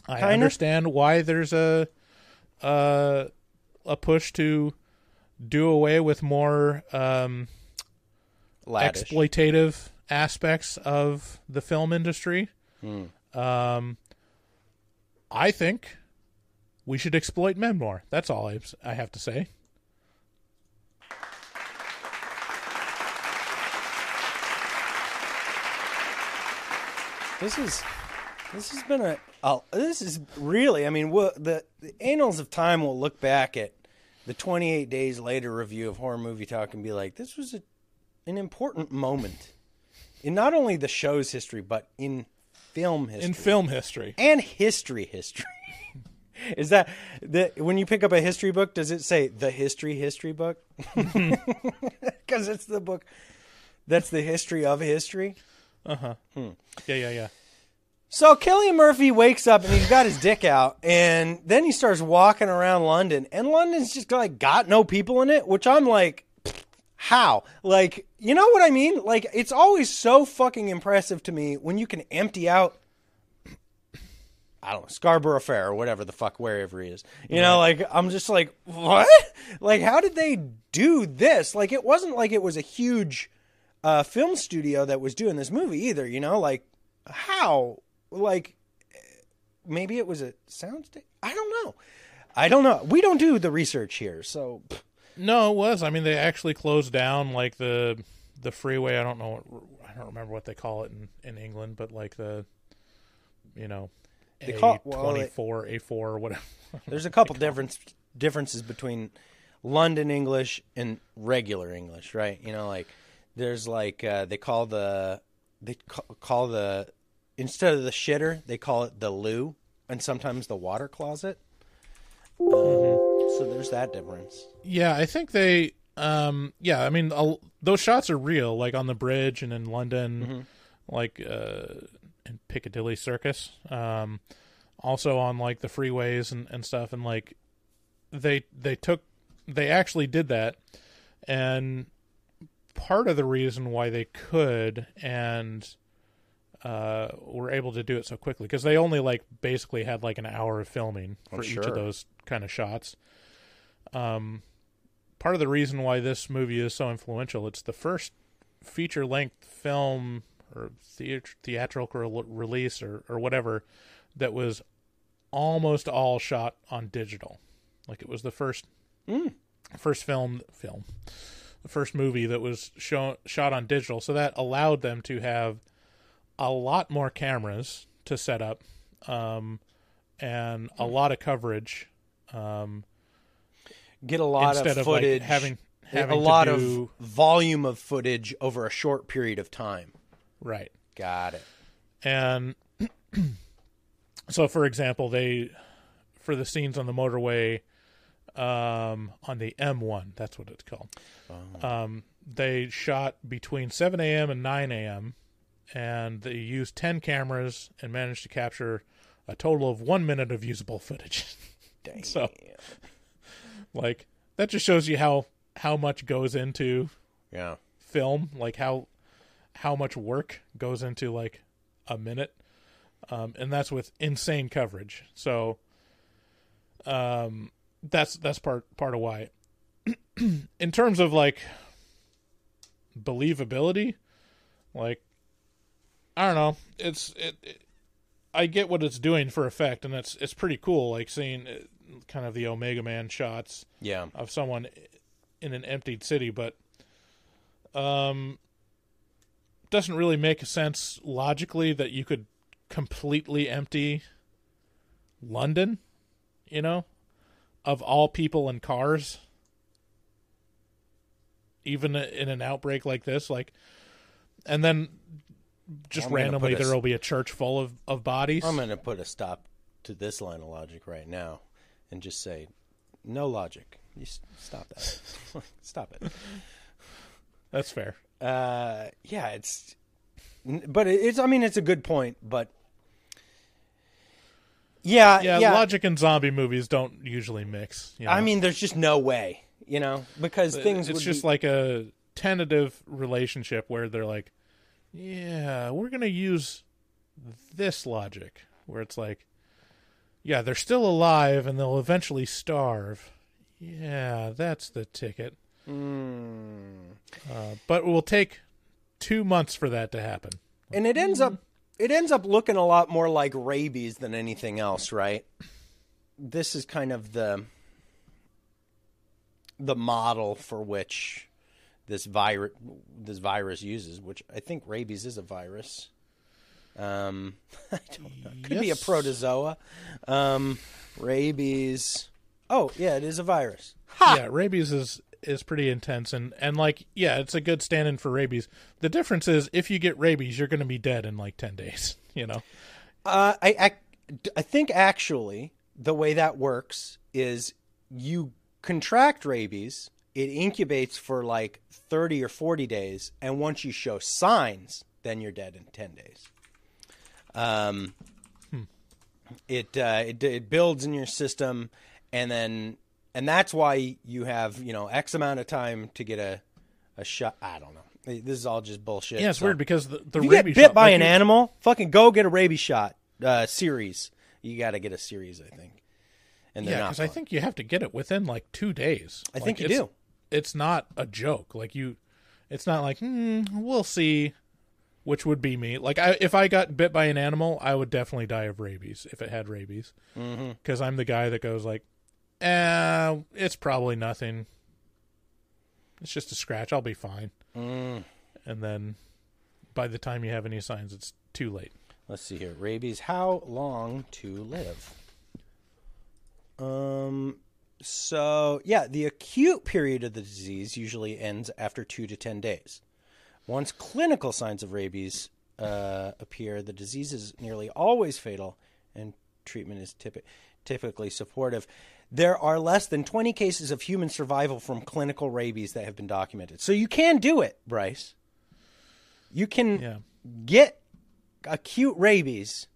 B: I
A: Kinda.
B: understand why there's a uh, a push to do away with more um,
A: Laddish.
B: exploitative aspects of the film industry.
A: Hmm.
B: Um, I think we should exploit men more. That's all I, I have to say.
A: This is this has been a, a this is really I mean we'll, the the annals of time will look back at the 28 days later review of horror movie talk and be like this was a, an important moment in not only the show's history but in film history
B: In film history,
A: and history history. Is that the when you pick up a history book? Does it say the history history book? Because it's the book that's the history of history. Uh huh. Hmm.
B: Yeah, yeah, yeah.
A: So Cillian Murphy wakes up and he's got his dick out, and then he starts walking around London, and London's just like got no people in it, which I'm like, how? Like, you know what I mean? Like, it's always so fucking impressive to me when you can empty out. I don't know, Scarborough Fair or whatever the fuck, wherever he is. You know, like, I'm just like, what? Like, how did they do this? Like, it wasn't like it was a huge uh, film studio that was doing this movie either, you know? Like, how? Like, maybe it was a sound stage? I don't know. I don't know. We don't do the research here, so
B: No, it was. I mean, they actually closed down like the the freeway. I don't know. What, I don't remember what they call it in, in England, but like the, you know,
A: They
B: A
A: call-
B: twenty four, A four, or whatever.
A: there's a couple difference differences between London English and regular English, right? You know, like there's like uh, they call the they ca- call the instead of the shitter they call it the loo, and sometimes the water closet. Um, So there's that difference.
B: Yeah, I think they. Um, yeah, I mean, i those shots are real, like on the bridge and in London,
A: Mm-hmm.
B: like uh, in Piccadilly Circus. Um, also on like the freeways and, and stuff, and like they they took they actually did that, and part of the reason why they could and uh, were able to do it so quickly because they only like basically had like an hour of filming for each
A: sure.
B: of those kind of shots. Um, part of the reason why this movie is so influential, it's the first feature length film or theat- theatrical release or, or whatever that was almost all shot on digital. Like it was the first first film film the first movie that was shown shot on digital. So that allowed them to have a lot more cameras to set up um, and a lot of coverage um,
A: Get a lot
B: instead
A: of
B: of
A: footage,
B: like having having
A: a lot
B: do,
A: of volume of footage over a short period of time.
B: right
A: Got it.
B: and so for example they for the scenes on the motorway um, on the m1 that's what it's called um, they shot between 7 a.m and 9 a.m and they used 10 cameras and managed to capture a total of one minute of usable footage
A: Dang.
B: So- like that just shows you how how much goes into
A: yeah.
B: film like how how much work goes into like a minute um, and that's with insane coverage. So, um, that's that's part part of why. In terms of like believability, like I don't know, it's it, it I get what it's doing for effect, and it's it's pretty cool. Like seeing kind of the Omega Man shots
A: Yeah.
B: of someone in an emptied city, but um, doesn't really make sense logically that you could completely empty London, you know, of all people and cars, even in an outbreak like this, like, and then just
A: I'm
B: randomly there will be a church full of of bodies.
A: I'm going to put a stop to this line of logic right now and just say, no logic. You s- stop that. stop it.
B: That's fair.
A: Uh, yeah, it's, but it's. I mean, it's a good point, but yeah,
B: Yeah,
A: yeah.
B: logic and zombie movies don't usually mix. You know?
A: I mean, there's just no way, you know, because things.
B: it's just
A: be,
B: like a tentative relationship where they're like, yeah, we're gonna use this logic, where it's like, yeah, they're still alive and they'll eventually starve. Yeah, that's the ticket.
A: Hmm.
B: Uh, but it will take two months for that to happen.
A: and it ends up it ends up looking a lot more like rabies than anything else, right? This is kind of the the model for which this virus this virus uses, which I think rabies is a virus. Um, I don't know. It could be a protozoa. Um, rabies. Oh, yeah, it is a virus.
B: Yeah, rabies is is pretty intense and and like yeah, it's a good stand-in for rabies. The difference is if you get rabies, you're going to be dead in like 10 days, you know.
A: Uh, I, I, I think actually the way that works is you contract rabies, it incubates for like 30 or 40 days, and once you show signs, then you're dead in 10 days. Um, it, uh, it it builds in your system, and then and that's why you have you know X amount of time to get a a shot. I don't know. This is all just bullshit.
B: Yeah, it's
A: so-
B: weird because the, the
A: you get bit
B: shot-
A: by
B: like
A: an
B: you-
A: animal, fucking go get a rabies shot uh, series. You got to get a series, I think. And they're
B: Yeah, because I think you have to get it within like two days.
A: I
B: Like,
A: think you
B: it's-
A: do.
B: It's not a joke. Like you, it's not like hmm, we'll see, which would be me. Like I, if I got bit by an animal, I would definitely die of rabies if it had rabies.
A: Mm-hmm.
B: Because I'm the guy that goes like, eh, it's probably nothing. It's just a scratch. I'll be fine.
A: Mm.
B: And then, by the time you have any signs, it's too late.
A: Let's see here. Rabies. How long to live? Um. So yeah, the acute period of the disease usually ends after two to ten days. Once clinical signs of rabies uh, appear, the disease is nearly always fatal, and treatment is typi- typically supportive. There are less than 20 cases of human survival from clinical rabies that have been documented. So you can do it, Bryce. You can
B: Yeah.
A: get acute rabies,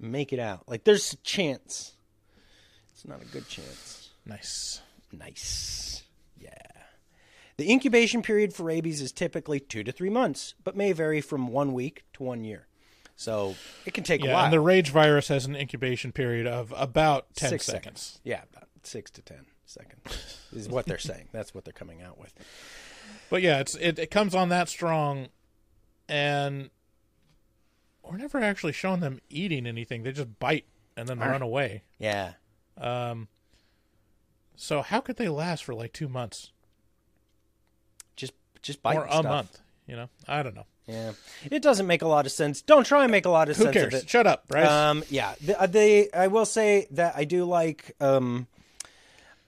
A: make it out. Like there's a chance. It's not a good chance.
B: Nice.
A: Nice. Yeah. The incubation period for rabies is typically two to three months, but may vary from one week to one year. So it can take a while.
B: and the rage virus has an incubation period of about ten
A: Six
B: seconds.
A: Yeah, about six to ten seconds is what they're saying. That's what they're coming out with.
B: But yeah, it's it, it comes on that strong, and we're never actually shown them eating anything. They just bite and then run away.
A: Yeah. Um.
B: So how could they last for like two months
A: Just bite
B: or a month? You know, I don't know.
A: Yeah. It doesn't make a lot of sense. Don't try and make a lot of
B: Who
A: sense
B: cares?
A: of it.
B: Shut up, Bryce.
A: Um, yeah, the, uh, they. I will say that I do like. Um,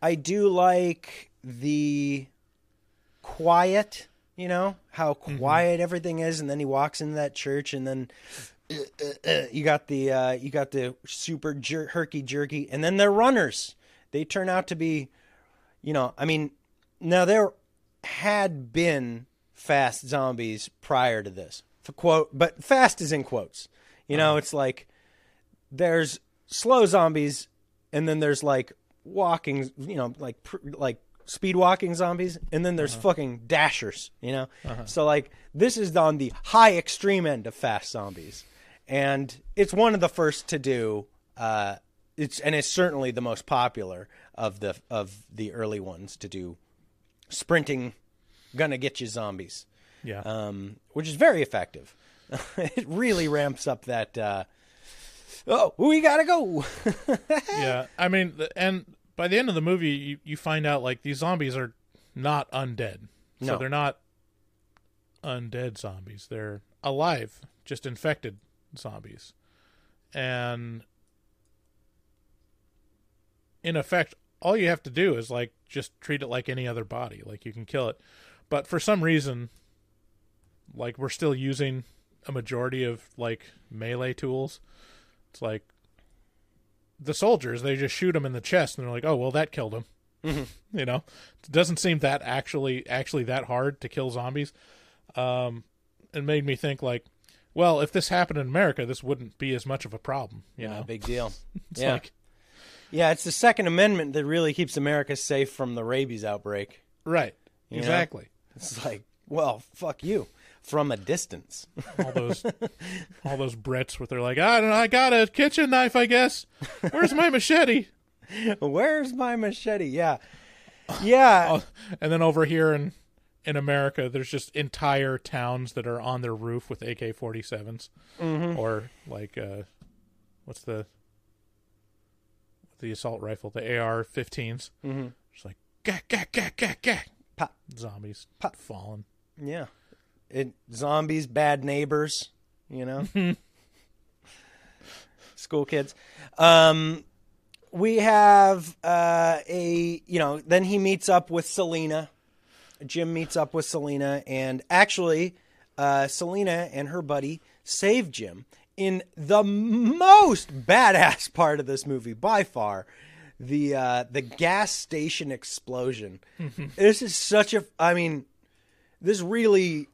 A: I do like the quiet. You know how quiet everything is, and then he walks into that church, and then uh, uh, uh, you got the uh, you got the super jer- herky jerky, and then they're runners. They turn out to be, you know, I mean, now there had been fast zombies prior to this. For quote, but fast is in quotes. You know, uh-huh. it's like there's slow zombies, and then there's like walking, you know, like pr- like speed walking zombies, and then there's uh-huh. fucking dashers. You know, uh-huh. so like this is on the high extreme end of fast zombies, and it's one of the first to do. Uh, it's and it's certainly the most popular of the of the early ones to do sprinting, gonna get you zombies,
B: Yeah.
A: um, which is very effective. it really ramps up that. Uh, oh, we gotta go.
B: yeah. I mean, and by the end of the movie, you, you find out like these zombies are not undead. So
A: No.
B: they're not undead zombies. They're alive, just infected zombies. And in effect, all you have to do is like just treat it like any other body. Like you can kill it. But for some reason, like we're still using a majority of like melee tools. It's like the soldiers, they just shoot them in the chest and they're like, "Oh, well that killed him." You know, it doesn't seem that actually actually that hard to kill zombies. Um, it made me think like, well, if this happened in America, this wouldn't be as much of a problem. You know,
A: Big deal.
B: it's
A: yeah.
B: like
A: Yeah, it's the Second Amendment that really keeps America safe from the rabies outbreak.
B: right,
A: You know?
B: exactly.
A: It's like, well, fuck you, from a distance.
B: all those all those Brits with their like, I don't know, I got a kitchen knife, I guess. Where's my machete?
A: Where's my machete? Yeah, yeah.
B: Oh, and then over here in in America, there's just entire towns that are on their roof with AK-47s,
A: Mm-hmm.
B: or like, uh, what's the the assault rifle, the AR-15s? Mm-hmm. Just like, gack, gack, gack, gack, gack.
A: Pop.
B: Zombies
A: Pop.
B: falling.
A: Yeah. It zombies, bad neighbors, you know. School kids. Um we have uh a you know, then he meets up with Selena. Jim meets up with Selena and actually uh Selena and her buddy save Jim in the most badass part of this movie by far. The uh the gas station explosion. this is such a I mean this really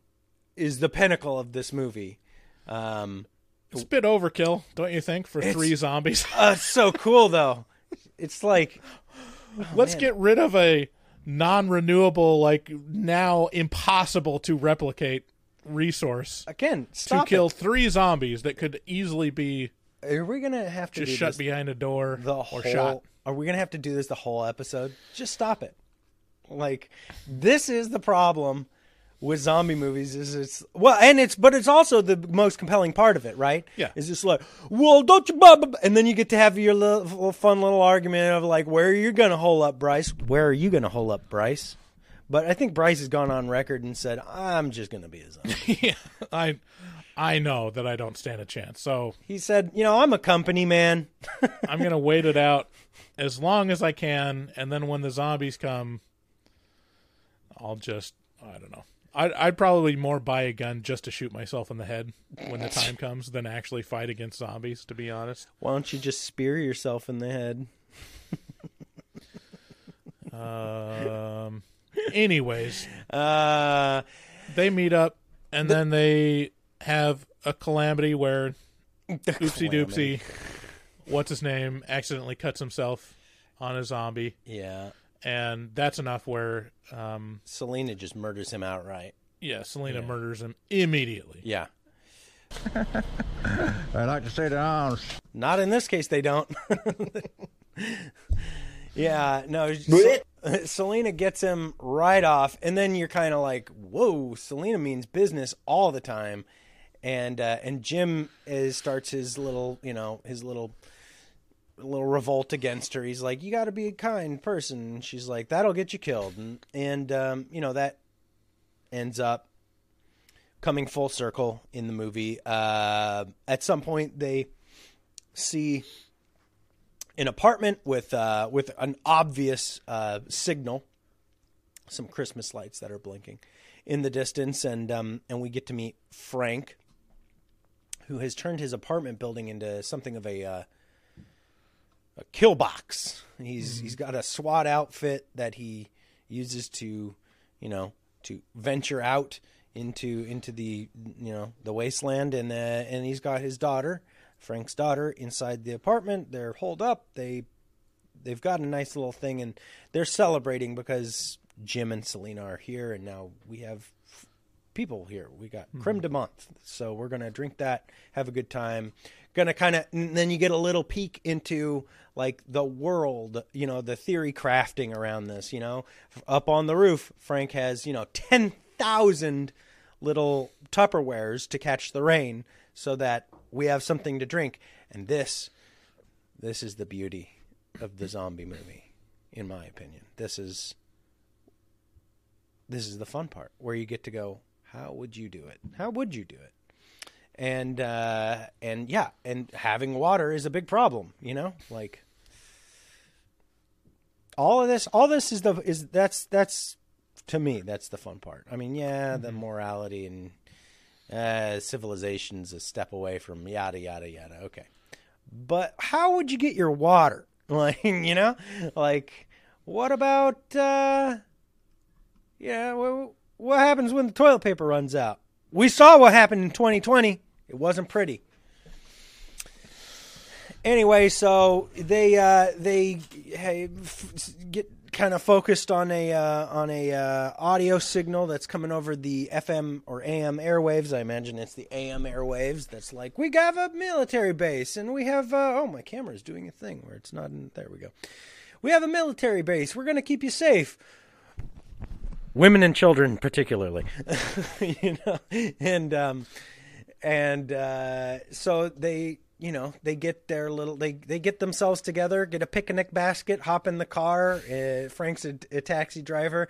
A: is the pinnacle of this movie. Um,
B: It's a bit overkill, don't you think, for three zombies?
A: uh, it's so cool though. It's like
B: Let's get rid of a non-renewable, like now impossible to replicate resource
A: again,
B: to kill
A: it.
B: three zombies that could easily be
A: Are we gonna have to
B: just shut
A: this
B: behind a door
A: the
B: or
A: whole?
B: shot.
A: Are we gonna have to do this the whole episode? Just stop it. Like this is the problem with zombie movies. Is it's well, and it's but it's also the most compelling part of it, right?
B: Yeah.
A: is just like, well, don't you, blah, blah, blah," and then you get to have your little, little fun little argument of like, where are you gonna hole up, Bryce? Where are you gonna hole up, Bryce? But I think Bryce has gone on record and said, I'm just gonna be a zombie.
B: yeah, I I know that I don't stand a chance, so
A: he said, you know, I'm a company man.
B: I'm gonna wait it out as long as I can, and then when the zombies come, I'll just I don't know. I'd, I'd probably more buy a gun just to shoot myself in the head when the time comes than actually fight against zombies. To be honest,
A: Why don't you just spear yourself in the head?
B: um, anyways,
A: Uh,
B: they meet up and then they have a calamity where oopsie doopsie, what's his name, accidentally cuts himself on a zombie,
A: yeah.
B: and that's enough where, um,
A: Selena just murders him outright.
B: yeah, Selena murders him immediately.
A: Yeah.
G: I like to say the arms.
A: Not in this case, they don't. yeah, no. Se- Selena gets him right off, and then you're kind of like, "Whoa!" Selena means business all the time, and uh, and Jim is starts his little, you know, his little little revolt against her. He's like, "You got to be a kind person." And she's like, "That'll get you killed," and and um, you know that ends up coming full circle in the movie. Uh, at some point, they see an apartment with uh, with an obvious uh, signal, some Christmas lights that are blinking in the distance, and um, and we get to meet Frank, who has turned his apartment building into something of a uh, a kill box. He's he's got a SWAT outfit that he uses to, you know, to venture out into into the you know the wasteland, and uh, and he's got his daughter, Frank's daughter, inside the apartment. They're holed up. They they've got a nice little thing, and they're celebrating because Jim and Selena are here, and now we have people here. We got mm-hmm. creme de menthe, so we're gonna drink that, have a good time. Gonna kind of, then you get a little peek into like the world, you know, the theory crafting around this. You know, up on the roof, Frank has you know ten thousand little Tupperwares to catch the rain, so that we have something to drink. And this, this is the beauty of the zombie movie, in my opinion. This is this is the fun part where you get to go how would you do it? How would you do it? And uh and yeah and having water is a big problem you know? Like all of this all this is the is that's that's to me that's the fun part. I mean yeah the morality and uh civilization's a step away from yada yada yada okay but how would you get your water like you know like what about uh yeah, well, what happens when the toilet paper runs out? We saw what happened in 2020. It wasn't pretty. Anyway, so they uh, they hey, f- get kind of focused on a uh, on a uh, audio signal that's coming over the FM or AM airwaves. I imagine it's the AM airwaves. That's like we have a military base and we have uh, oh my camera's doing a thing where it's not in. There we go. We have a military base. We're going to keep you safe women and children particularly you know and um and uh so they you know they get their little they they get themselves together get a picnic basket hop in the car uh, frank's a, a taxi driver.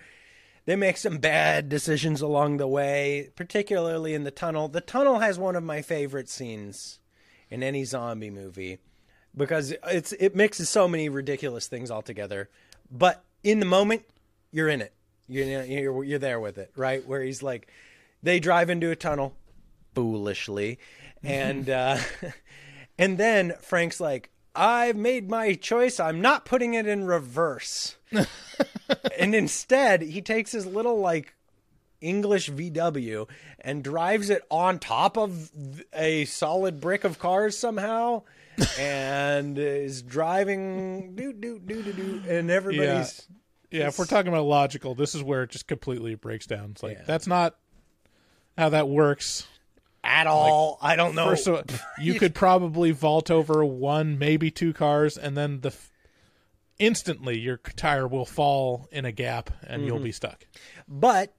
A: They make some bad decisions along the way particularly in the tunnel. The tunnel has one of my favorite scenes in any zombie movie because it's it mixes so many ridiculous things all together. But in the moment you're in it. You know, you're you're there with it, right? Where he's like, they drive into a tunnel, foolishly, and uh, and then Frank's like, I've made my choice. I'm not putting it in reverse, and instead he takes his little like English VW and drives it on top of a solid brick of cars somehow. and is driving do do do do do and everybody's
B: Yeah, if we're talking about logical, this is where it just completely breaks down. It's like
A: Yeah.
B: that's not how that works.
A: At all. I don't know.
B: First all, you could probably vault over one, maybe two cars, and then the instantly your tire will fall in a gap and
A: Mm-hmm.
B: you'll be stuck.
A: but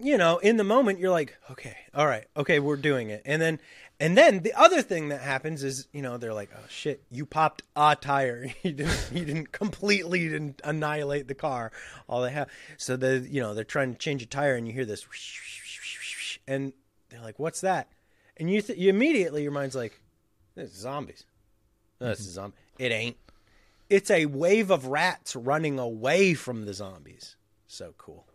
A: you know in the moment you're like okay all right okay we're doing it and then and then the other thing that happens is you know they're like oh shit you popped a tire you didn't you didn't completely didn't annihilate the car all they have so the you know they're trying to change a tire and you hear this and they're like what's that and you th- you immediately your mind's like this is zombies no, this is zombie it ain't it's a wave of rats running away from the zombies so cool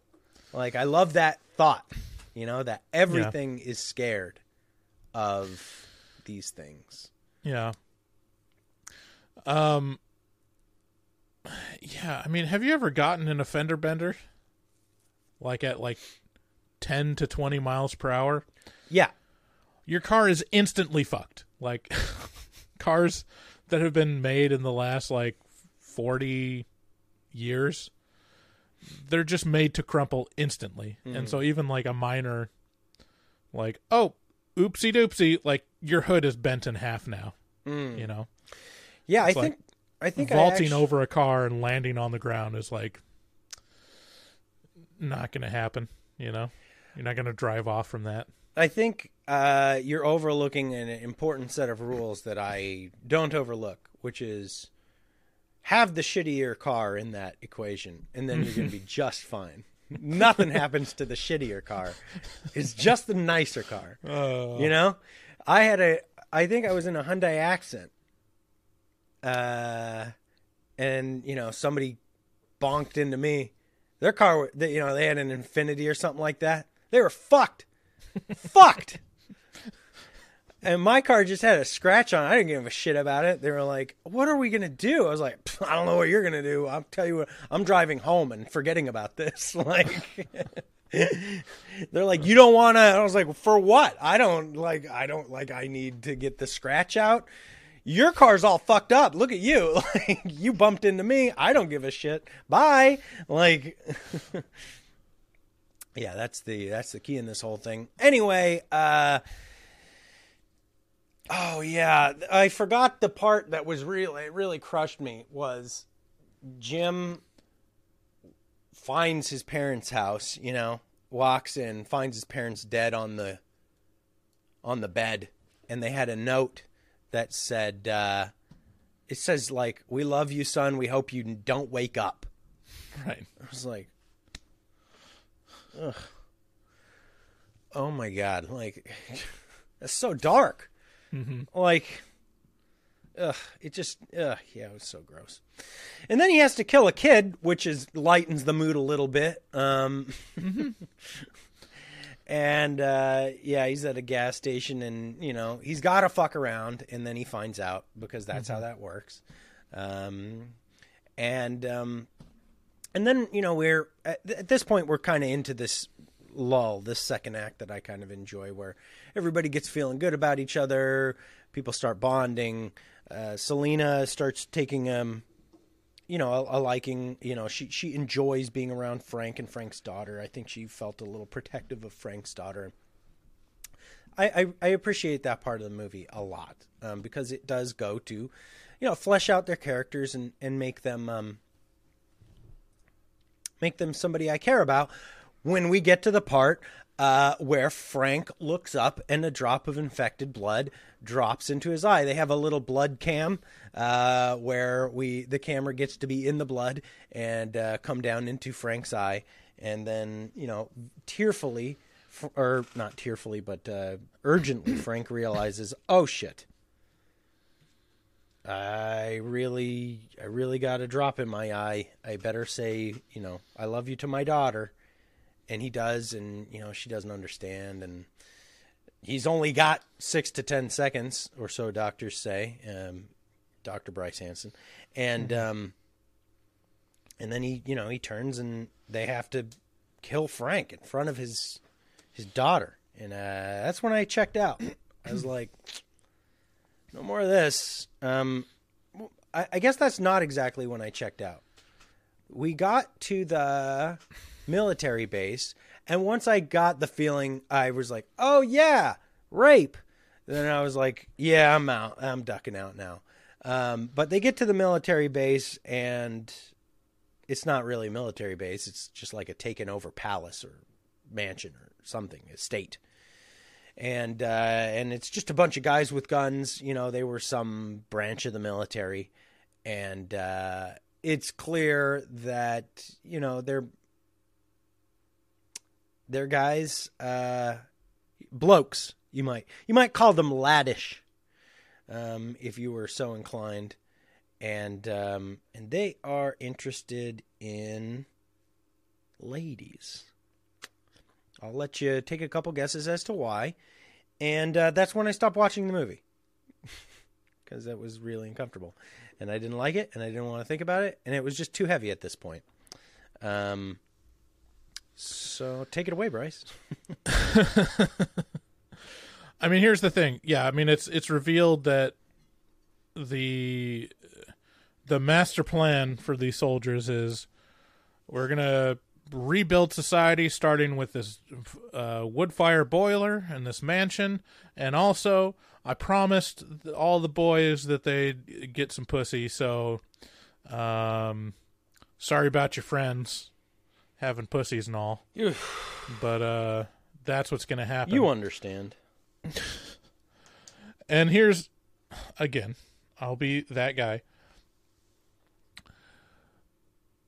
A: like I love that thought, you know, that everything is scared of these things.
B: Yeah. Um. Yeah, I mean, have you ever gotten in a fender bender? Like at like ten to twenty miles per hour,
A: Yeah.
B: your car is instantly fucked. Like cars that have been made in the last like forty years, they're just made to crumple instantly. And mm. so even like a minor, like oh, oopsie doopsie, like your hood is bent in half now. Mm. You know.
A: Yeah, I
B: like
A: think I think I
B: vaulting over a car and landing on the ground is like not going to happen. You know, you're not going to drive off from that.
A: I think uh, you're overlooking an important set of rules that I don't overlook, which is have the shittier car in that equation, and then you're going to be just fine. Nothing happens to the shittier car. It's just the nicer car. You know, I had a. I think I was in a Hyundai Accent, uh, and you know somebody bonked into me. Their car, they, you know, they had an Infiniti or something like that. They were fucked, fucked. And my car just had a scratch on. it. I didn't give a shit about it. They were like, "What are we gonna do?" I was like, "I don't know what you're gonna do. I'll tell you what. I'm driving home and forgetting about this." Like, they're like, "You don't want to." I was like, "For what? I don't like. I don't like. I need to get the scratch out." Your car's all fucked up. Look at you. Like you bumped into me. I don't give a shit. Bye. Like Yeah, that's the that's the key in this whole thing. Anyway, uh Oh yeah, I forgot the part that was really it really crushed me was Jim finds his parents' house, you know, walks in, finds his parents dead on the on the bed, and they had a note that said uh it says like, "We love you, son. We hope you don't wake up."
B: Right.
A: I was like, ugh. Oh my god! Like, that's so dark. Like, ugh, it just, ugh, yeah, it was so gross. And then he has to kill a kid, which is lightens the mood a little bit. Um, and uh, yeah, he's at a gas station, and you know he's got to fuck around, and then he finds out because that's how that works. Um, and um, and then you know we're at, at this point we're kind of into this lull this second act that i kind of enjoy where everybody gets feeling good about each other people start bonding uh, selena starts taking um you know a, a liking you know she she enjoys being around frank and frank's daughter. I think she felt a little protective of frank's daughter. I, I, I appreciate that part of the movie a lot um, because it does go to, you know, flesh out their characters and, and make them um, make them somebody I care about. When we get to the part uh, where Frank looks up and a drop of infected blood drops into his eye, they have a little blood cam uh, where we the camera gets to be in the blood and uh, come down into Frank's eye, and then you know tearfully, or not tearfully, but uh, urgently, Frank realizes, oh shit. I really, I really got a drop in my eye. I better say, you know, I love you to my daughter, and he does, and you know, she doesn't understand, and he's only got six to ten seconds or so. Doctors say, um, Doctor Bryce Hanson, and um, and then he, you know, he turns, and they have to kill Frank in front of his his daughter, and uh, that's when I checked out. I was like, no more of this. Um, I, I guess that's not exactly when I checked out. We got to the military base, and once I got the feeling, I was like, "Oh yeah, rape." Then I was like, "Yeah, I'm out. I'm ducking out now." Um, but they get to the military base, and it's not really a military base. It's just like a taken over palace or mansion or something, estate and uh, and it's just a bunch of guys with guns. You know, they were some branch of the military, and uh, it's clear that you know they're they're guys, uh, blokes. You might you might call them laddish, um, if you were so inclined, and um, and they are interested in ladies. I'll let you take a couple guesses as to why. And uh, that's when I stopped watching the movie because that was really uncomfortable. And I didn't like it and I didn't want to think about it. And it was just too heavy at this point. Um, so take it away, Bryce.
B: I mean, here's the thing. Yeah, I mean, it's it's revealed that the the master plan for these soldiers is we're gonna rebuild society, starting with this uh, wood fire boiler and this mansion, and also I promised all the boys that they'd get some pussy. So, um, sorry about your friends having pussies and all, but uh, that's what's gonna happen.
A: You understand.
B: And here's again, I'll be that guy.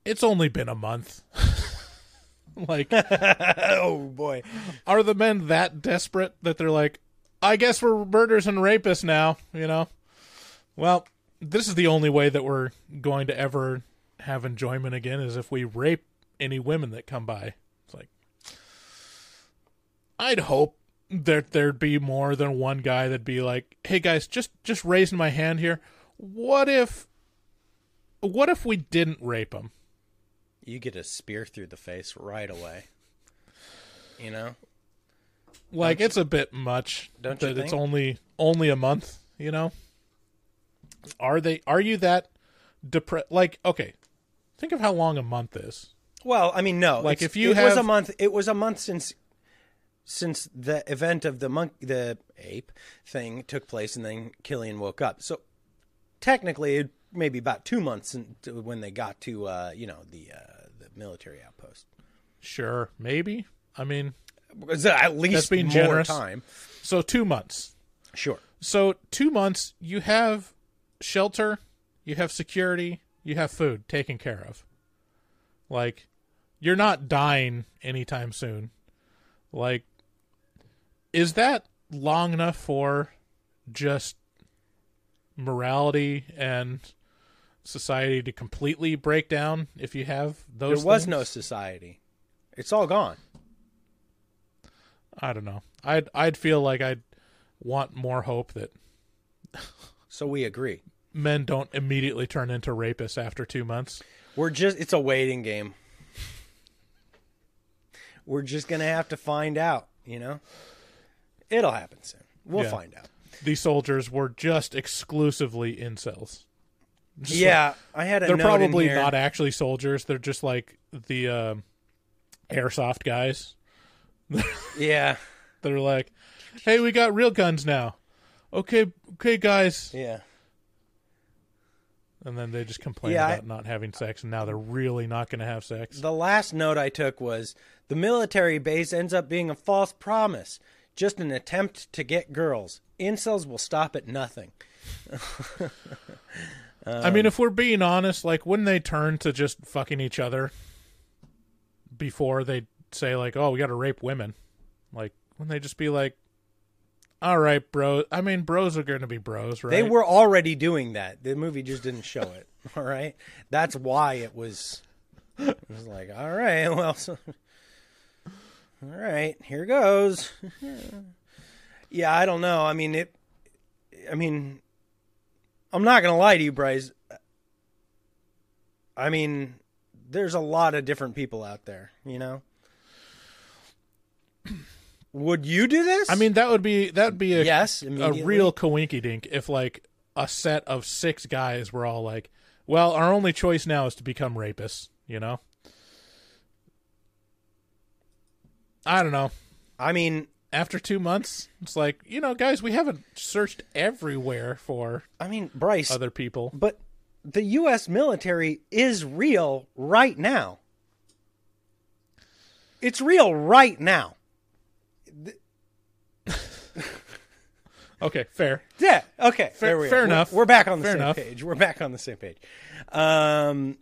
B: It's only been a month. like,
A: oh, boy.
B: are the men that desperate that they're like, I guess we're murderers and rapists now, you know? Well, this is the only way that we're going to ever have enjoyment again is if we rape any women that come by. It's like, I'd hope that there'd be more than one guy that'd be like, "Hey guys, just just raising my hand here. What if what if we didn't rape them?"
A: You get a spear through the face right away. You know?
B: Like it's a bit much
A: Don't you
B: that it's only only a month, you know? Are they are you that depressed like okay. Think of how long a month is.
A: Well, I mean, no.
B: Like, if you
A: it was a month, it was a month since since the event of the monk, the ape thing took place, and then Cillian woke up. So technically, it maybe about two months into when they got to uh, you know the uh, the military outpost.
B: Sure, maybe. I mean,
A: at least
B: being
A: more
B: generous.
A: time.
B: so two months.
A: Sure.
B: So two months, you have shelter, you have security, you have food taken care of. Like, you're not dying anytime soon. Like, is that long enough for just morality and society to completely break down if you have those.
A: There
B: those
A: was
B: things?
A: no society. It's all gone.
B: I don't know. I'd I'd feel like I'd want more hope that
A: So we agree.
B: men don't immediately turn into rapists after two months.
A: We're just it's a waiting game. We're just gonna have to find out, you know? It'll happen soon. We'll
B: Yeah.
A: find out.
B: These soldiers were just exclusively incels. Just
A: yeah, I had a
B: they're probably not actually soldiers. They're just like the um airsoft guys.
A: Yeah,
B: They're like, "Hey, we got real guns now." Okay, okay, guys.
A: yeah.
B: And then they just complain
A: Yeah, I-
B: about not having sex, and now they're really not going to have sex.
A: The last note I took was the military base ends up being a false promise, just an attempt to get girls. Incels will stop at nothing.
B: I
A: Um,
B: mean, if we're being honest, like, wouldn't they turn to just fucking each other before they say like, "Oh, we got to rape women"? Like, wouldn't they just be like, "All right, bro." I mean, bros are going to be bros, right?
A: They were already doing that. The movie just didn't show it. All right, that's why it was. It was like, all right, well, so, all right, here goes. yeah, I don't know. I mean, it. I mean, I'm not gonna lie to you, Bryce. I mean, there's a lot of different people out there. You know. Would you do this?
B: I mean, that would be that would be a
A: yes,
B: a real coinky dink if like a set of six guys were all like, "Well, our only choice now is to become rapists," you know. I don't know.
A: I mean,
B: After two months, it's like you know, guys, we haven't searched everywhere for
A: I mean, Bryce.
B: other people.
A: But the U.S. military is real right now. It's real right now.
B: Okay, fair.
A: Yeah. Okay.
B: Fair-
A: we
B: fair
A: We're-
B: enough.
A: We're, back on the
B: Fair
A: same
B: enough.
A: page. We're back on the same page. Um.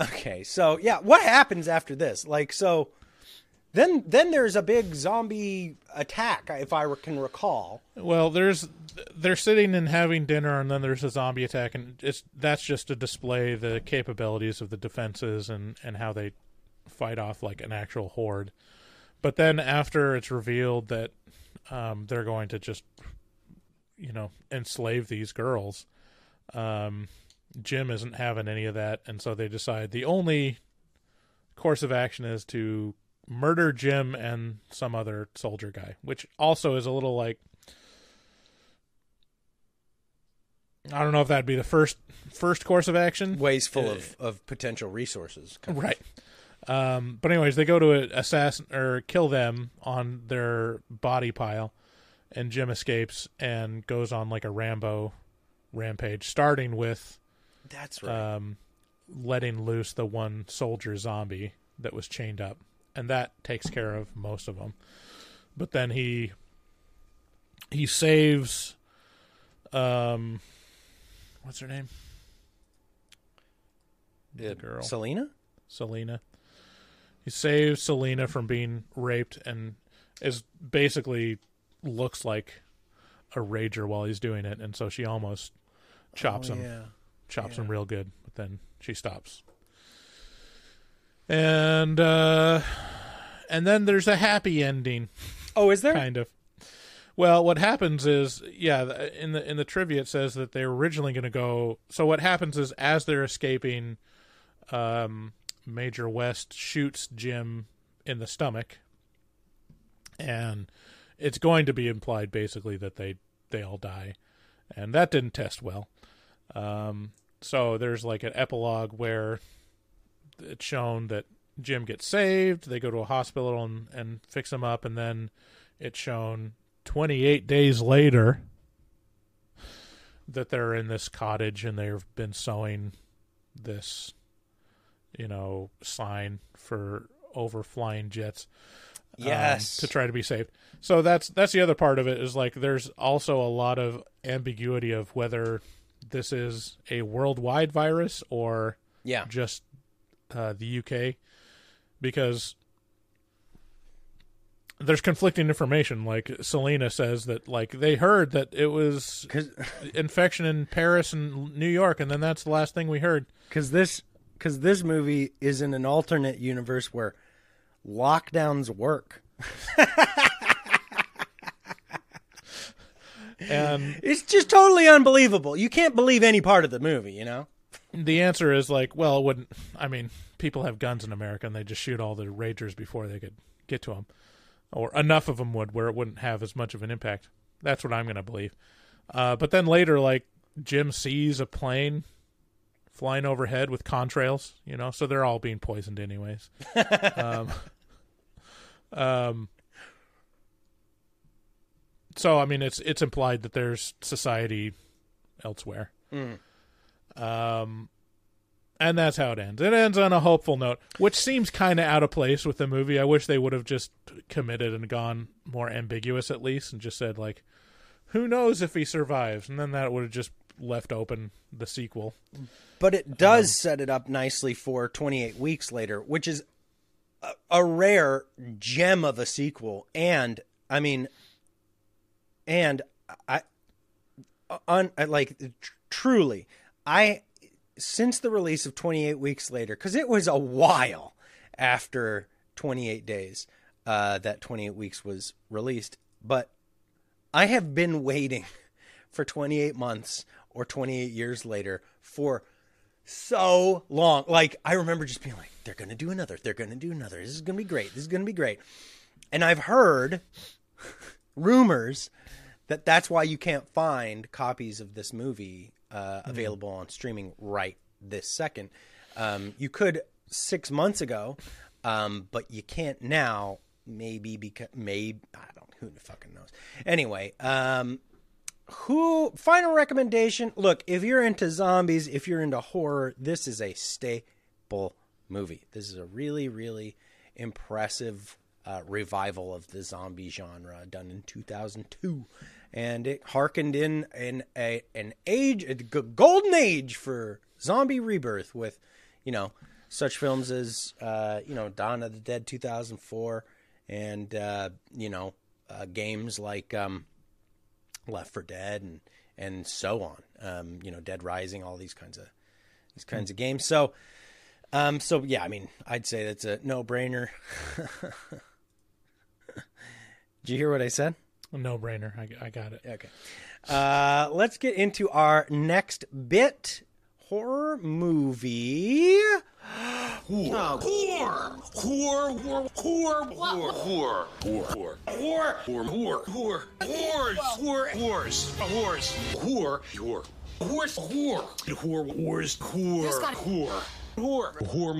A: Okay. So yeah, what happens after this? Like so. Then, then there's a big zombie attack, if I can recall.
B: Well, there's they're sitting and having dinner, and then there's a zombie attack, and it's that's just to display the capabilities of the defenses and and how they fight off like an actual horde. But then after it's revealed that um, they're going to just you know enslave these girls, um, Jim isn't having any of that, and so they decide the only course of action is to murder Jim and some other soldier guy, which also is a little like I don't know if that'd be the first first course of action.
A: Ways full of, of potential resources.
B: Right. Um, but anyways, they go to assassin or kill them on their body pile, and Jim escapes and goes on like a Rambo rampage, starting with
A: That's right.
B: um, letting loose the one soldier zombie that was chained up, and that takes care of most of them. But then he he saves um what's her name?
A: Uh,
B: girl.
A: Selena?
B: Selena. He saves Selena from being raped and is basically looks like a rager while he's doing it, and so she almost chops
A: Oh,
B: him
A: yeah.
B: chops him real good, but then she stops. And uh and then there's a happy ending,
A: Oh, is there?
B: kind of. Well, what happens is, yeah, in the in the trivia it says that they're originally going to go. So what happens is, as they're escaping, um, Major West shoots Jim in the stomach, and it's going to be implied basically that they they all die, and that didn't test well. Um, so there's like an epilogue where it's shown that Jim gets saved. They go to a hospital and, and fix him up, and then it's shown 28 days later that they're in this cottage and they've been sewing this, you know, sign for over flying jets. um,
A: Yes.
B: to try to be saved. So that's that's the other part of it is like there's also a lot of ambiguity of whether this is a worldwide virus or
A: yeah.
B: just uh, the UK because there's conflicting information. Like Selena says that like they heard that it was infection in Paris and New York, and then that's the last thing we heard.
A: because this because this movie is in an alternate universe where lockdowns work.
B: And
A: It's just totally unbelievable. You can't believe any part of the movie, you know.
B: The answer is like, well, it wouldn't. I mean, people have guns in America, and they just shoot all the ragers before they could get to them, or enough of them would where it wouldn't have as much of an impact. That's what I'm going to believe. Uh, but then later, like Jim sees a plane flying overhead with contrails, you know, so they're all being poisoned anyways. um, um, so I mean, it's it's implied that there's society elsewhere. Um, and that's how it ends. It ends on a hopeful note, which seems kind of out of place with the movie. I wish they would have just committed and gone more ambiguous at least, and just said like, "Who knows if he survives?" And then that would have just left open the sequel.
A: But it does set it up nicely for 28 weeks later, which is a, a rare gem of a sequel. And I mean, and I, on like tr- truly, I since the release of 28 weeks later, because it was a while after 28 days uh, that 28 weeks was released, but I have been waiting for 28 months or 28 years later for so long. Like I remember just being like, they're to do another. They're to do another. This is to be great. This is to be great. And I've heard rumors that that's why you can't find copies of this movie uh, available on streaming right this second. Um, you could six months ago, um, but you can't now. Maybe because maybe I don't. Who the fucking knows? Anyway, um, who final recommendation look if you're into zombies if you're into horror this is a staple movie this is a really really impressive uh, revival of the zombie genre done in 2002 and it harkened in in a an age a golden age for zombie rebirth with you know such films as uh, you know Dawn of the Dead 2004 and uh, you know uh, games like um, Left 4 Dead and and so on. Um, you know, Dead Rising, all these kinds of these kinds of games. So, um, so yeah, I mean, I'd say that's a no brainer. Did you hear what I said?
B: No brainer. I, I got it.
A: Okay. Uh, let's get into our next bit horror movie.
C: Whore. Whore. Whore. Whore. Whore. Whore. Whore. Whore. Whore. Whore. Whore. Whore. Whores. Whore. Whores. A horse. Whore. Whore. Horse. Whore. Whore.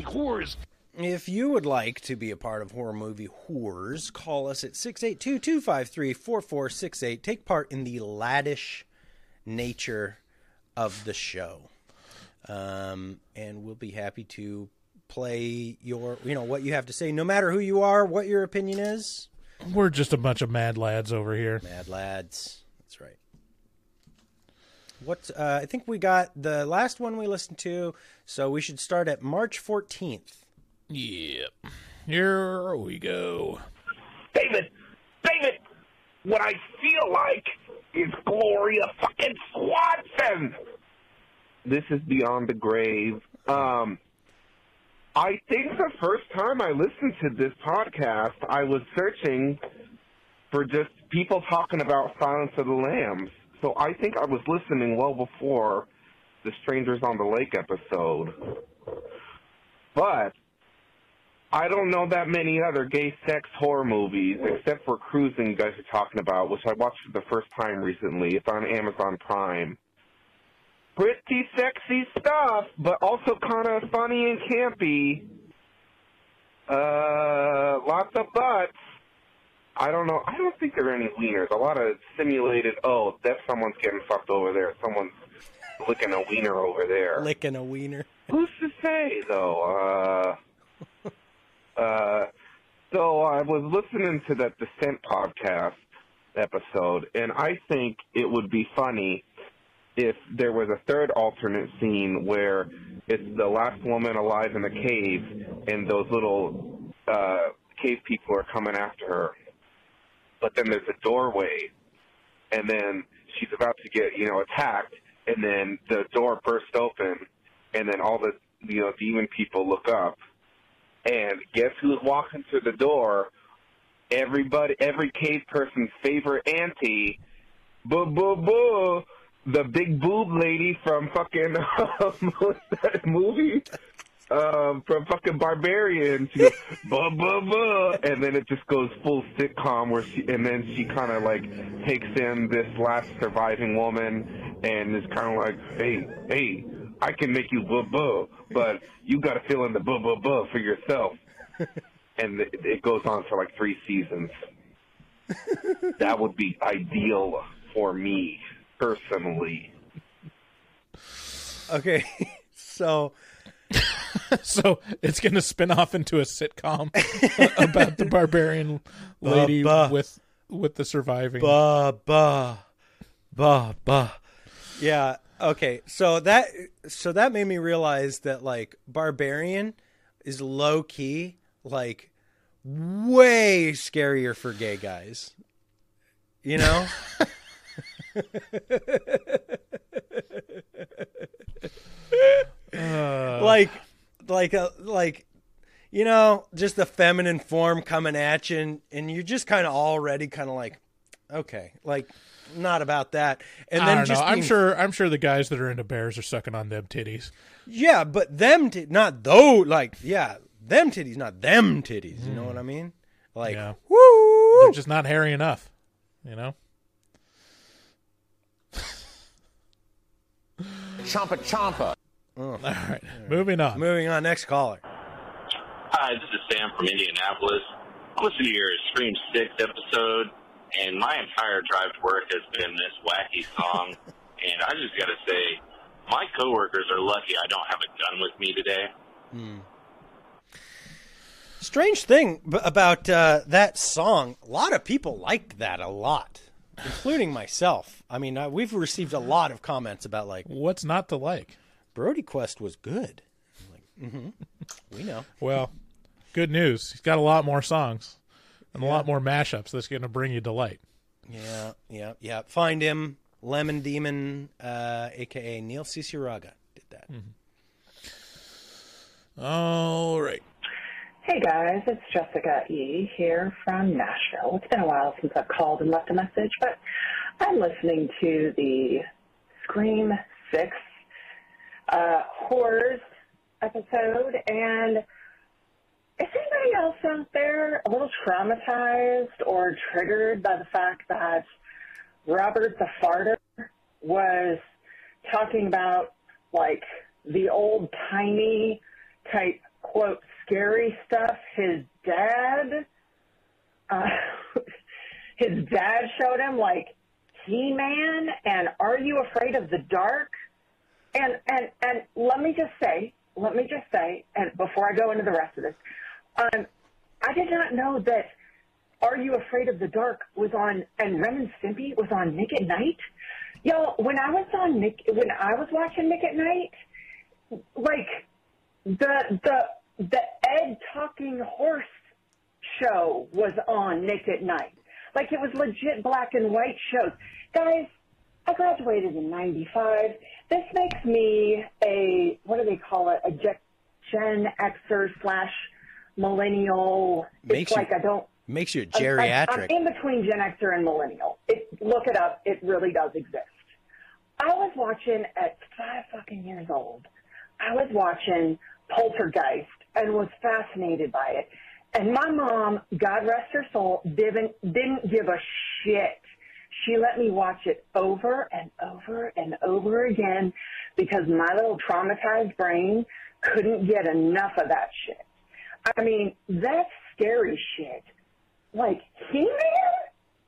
C: Whores.
A: If you would like to be a part of Horror Movie Whores, call us at 682 253 4468. Take part in the laddish nature of the show. Um, and we'll be happy to play your, you know, what you have to say, no matter who you are, what your opinion is.
B: We're just a bunch of mad lads over here.
A: Mad lads. That's right. What, uh, I think we got the last one we listened to, so we should start at March 14th.
B: Yep. Here we go.
G: David, David, what I feel like is Gloria fucking Swanson. This is beyond the grave. Um, I think the first time I listened to this podcast, I was searching for just people talking about Silence of the Lambs. So I think I was listening well before the Strangers on the Lake episode. But I don't know that many other gay sex horror movies except for Cruising you guys are talking about, which I watched for the first time recently. It's on Amazon Prime. Pretty sexy stuff, but also kind of funny and campy. Uh, lots of butts. I don't know. I don't think there are any wieners. A lot of simulated. Oh, that someone's getting fucked over there. Someone's licking a wiener over there.
A: Licking a wiener.
G: Who's to say though? Uh, uh, so I was listening to that Descent podcast episode, and I think it would be funny if there was a third alternate scene where it's the last woman alive in the cave, and those little uh, cave people are coming after her. But then there's a doorway, and then she's about to get you know attacked, and then the door bursts open, and then all the you know demon people look up, and guess who's walking through the door? Everybody, every cave person's favorite auntie, boo boo boo, the big boob lady from fucking that movie? Um, from fucking Barbarian. She goes blah, and then it just goes full sitcom where she, and then she kind of like takes in this last surviving woman, and is kind of like, hey, hey, I can make you blah blah, but you got to fill in the blah blah blah for yourself. and it, it goes on for like three seasons. that would be ideal for me personally.
A: Okay, so
B: so it's going to spin off into a sitcom about the barbarian lady
A: Ba, ba.
B: with with the surviving.
A: ba ba ba ba. Yeah. Okay. So that so that made me realize that like barbarian is low key like way scarier for gay guys. You know? like like a like you know just the feminine form coming at you and, and you're just kind of already kind of like okay like not about that and
B: I
A: then
B: don't
A: just
B: know. I'm sure. I'm sure the guys that are into bears are sucking on them titties.
A: yeah but them t- not though like yeah them titties not them titties you know hmm. what i mean like
B: Yeah.
A: woo
B: They're just not hairy enough. You know.
C: Champa champa. Oh.
B: All right. Moving on.
A: moving on next caller
H: Hi, this is Sam from Indianapolis. I listened to your Scream 6 episode, and my entire drive to work has been this wacky song. and I just got to say, my coworkers are lucky I don't have a gun with me today.
A: strange thing about uh, that song a lot of people like that a lot including myself i mean uh, we've received a lot of comments about like
B: What's not to like?
A: brody quest was good I'm like mm-hmm we know
B: Well, good news. He's got a lot more songs and a lot more mashups that's going to bring you delight.
A: Yeah, yeah, yeah. Find him, Lemon Demon, uh, aka Neil Cicierega, did that.
B: All right.
I: Hey guys, it's Jessica E. here from Nashville. It's been a while since I've called and left a message, but I'm listening to the Scream 6 uh, Horrors episode, and is anybody else out there a little traumatized or triggered by the fact that Robert the Farter was talking about, like, the old timey type quote scary stuff his dad uh, his dad showed him like He-Man and Are You Afraid of the Dark? And and and let me just say, let me just say, and before I go into the rest of this, um, I did not know that Are You Afraid of the Dark was on and Ren and Stimpy was on Nick at Nite. Y'all, when I was on Nick, when I was watching Nick at Nite, like the the the Ed talking horse show was on Nick at Nite. Like it was legit black and white shows. Guys, I graduated in '95. This makes me a what do they call it? A Gen Xer slash millennial.
A: Makes
I: it's
A: you-
I: like I don't.
A: Makes you a
I: I-
A: geriatric.
I: I'm in between Gen Xer and millennial. It, look it up. It really does exist. I was watching at five fucking years old. I was watching Poltergeist and was fascinated by it. And my mom, God rest her soul, didn't didn't give a shit. She let me watch it over and over and over again because my little traumatized brain couldn't get enough of that shit. I mean, that's scary shit. Like, He-Man?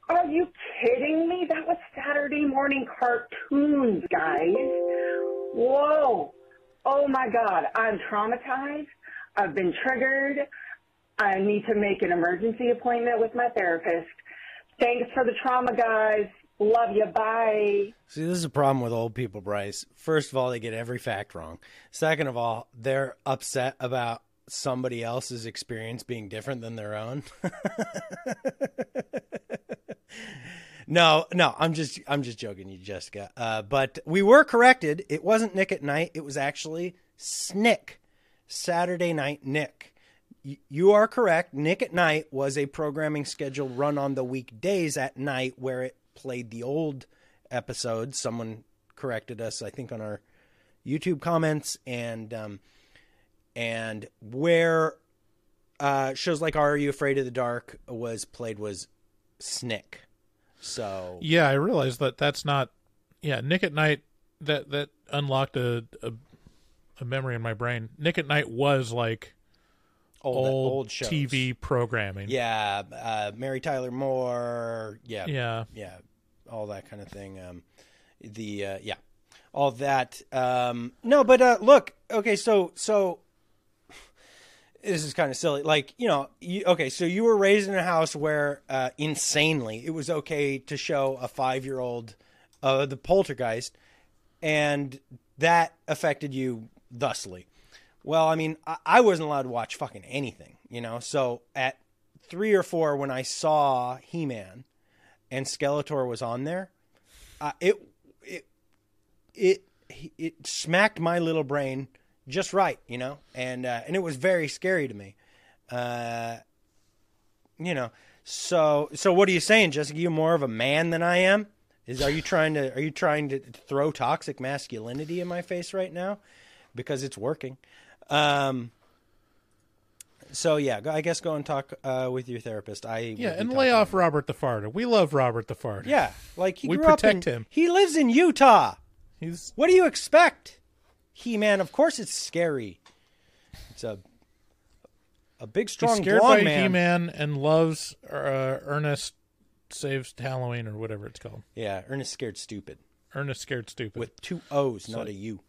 I: Are you kidding me? That was Saturday morning cartoons, guys. Whoa. Oh my God. I'm traumatized. I've been triggered. I need to make an emergency appointment with my therapist. Thanks for the trauma, guys. Love you. Bye.
A: See, this is a problem with old people, Bryce. First of all, they get every fact wrong. Second of all, they're upset about somebody else's experience being different than their own. no, no, I'm just I'm just joking, you Jessica. Uh, but we were corrected. It wasn't Nick at Nite. It was actually Snick, Saturday Night Nick. Y- You are correct. Nick at Nite was a programming schedule run on the weekdays at night where it played the old episodes. Someone corrected us, I think, on our YouTube comments, and um, and where uh, shows like Are You Afraid of the Dark was played was Snick. So
B: Yeah, I realized that that's not. Yeah, Nick at Nite. That that unlocked a a, a memory in my brain. Nick at Nite was like
A: old
B: old,
A: old shows.
B: TV programming.
A: Yeah, uh, Mary Tyler Moore. Yeah,
B: Yeah.
A: yeah, all that kind of thing. Um, the uh, yeah, all that. Um, no, but uh, look, okay, so so this is kind of silly. Like you know, you, okay, so you were raised in a house where uh, insanely it was okay to show a five year old uh, the Poltergeist, and that affected you thusly. Well, I mean, I, I wasn't allowed to watch fucking anything, you know. So at three or four, when I saw He Man and Skeletor was on there, uh, it it it it smacked my little brain just right, you know, and uh, and it was very scary to me. Uh, you know, so so what are you saying, Jessica? You more of a man than I am? Is are you trying to are you trying to throw toxic masculinity in my face right now? Because it's working. Um, so yeah, go- I guess go and talk uh, with your therapist. I
B: Yeah, and lay off Robert the Farter. We love Robert the Farter.
A: Yeah, like he
B: We
A: grew up
B: protect
A: in-
B: him.
A: He lives in Utah.
B: He's
A: What do you expect? He Man, of course it's scary. It's a a big
B: he's
A: strong
B: scared
A: blonde
B: by
A: man.
B: He-Man and loves uh, Ernest saves Halloween or whatever it's called.
A: Yeah, Ernest scared stupid
B: Ernest scared stupid.
A: with two O's,
B: So-
A: not a U.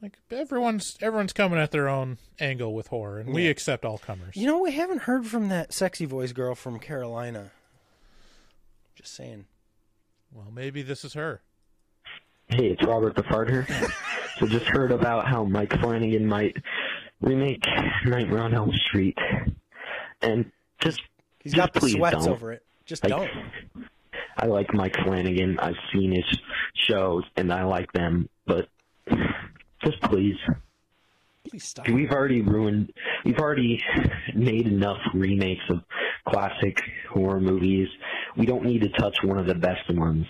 B: like everyone's everyone's coming at their own angle with horror, and we accept all comers.
A: You know, we haven't heard from that sexy voice girl from Carolina. Just saying.
B: Well, maybe this is her.
J: Hey, it's Robert the Farter. so just heard about how Mike Flanagan might remake Nightmare on Elm Street, and just
A: He's
J: just
A: got the sweats
J: don't.
A: over it. Just
J: Like,
A: don't.
J: I like Mike Flanagan. I've seen his shows, and I like them, but just please.
A: Please stop.
J: We've already ruined. We've already made enough remakes of classic horror movies. We don't need to touch one of the best ones.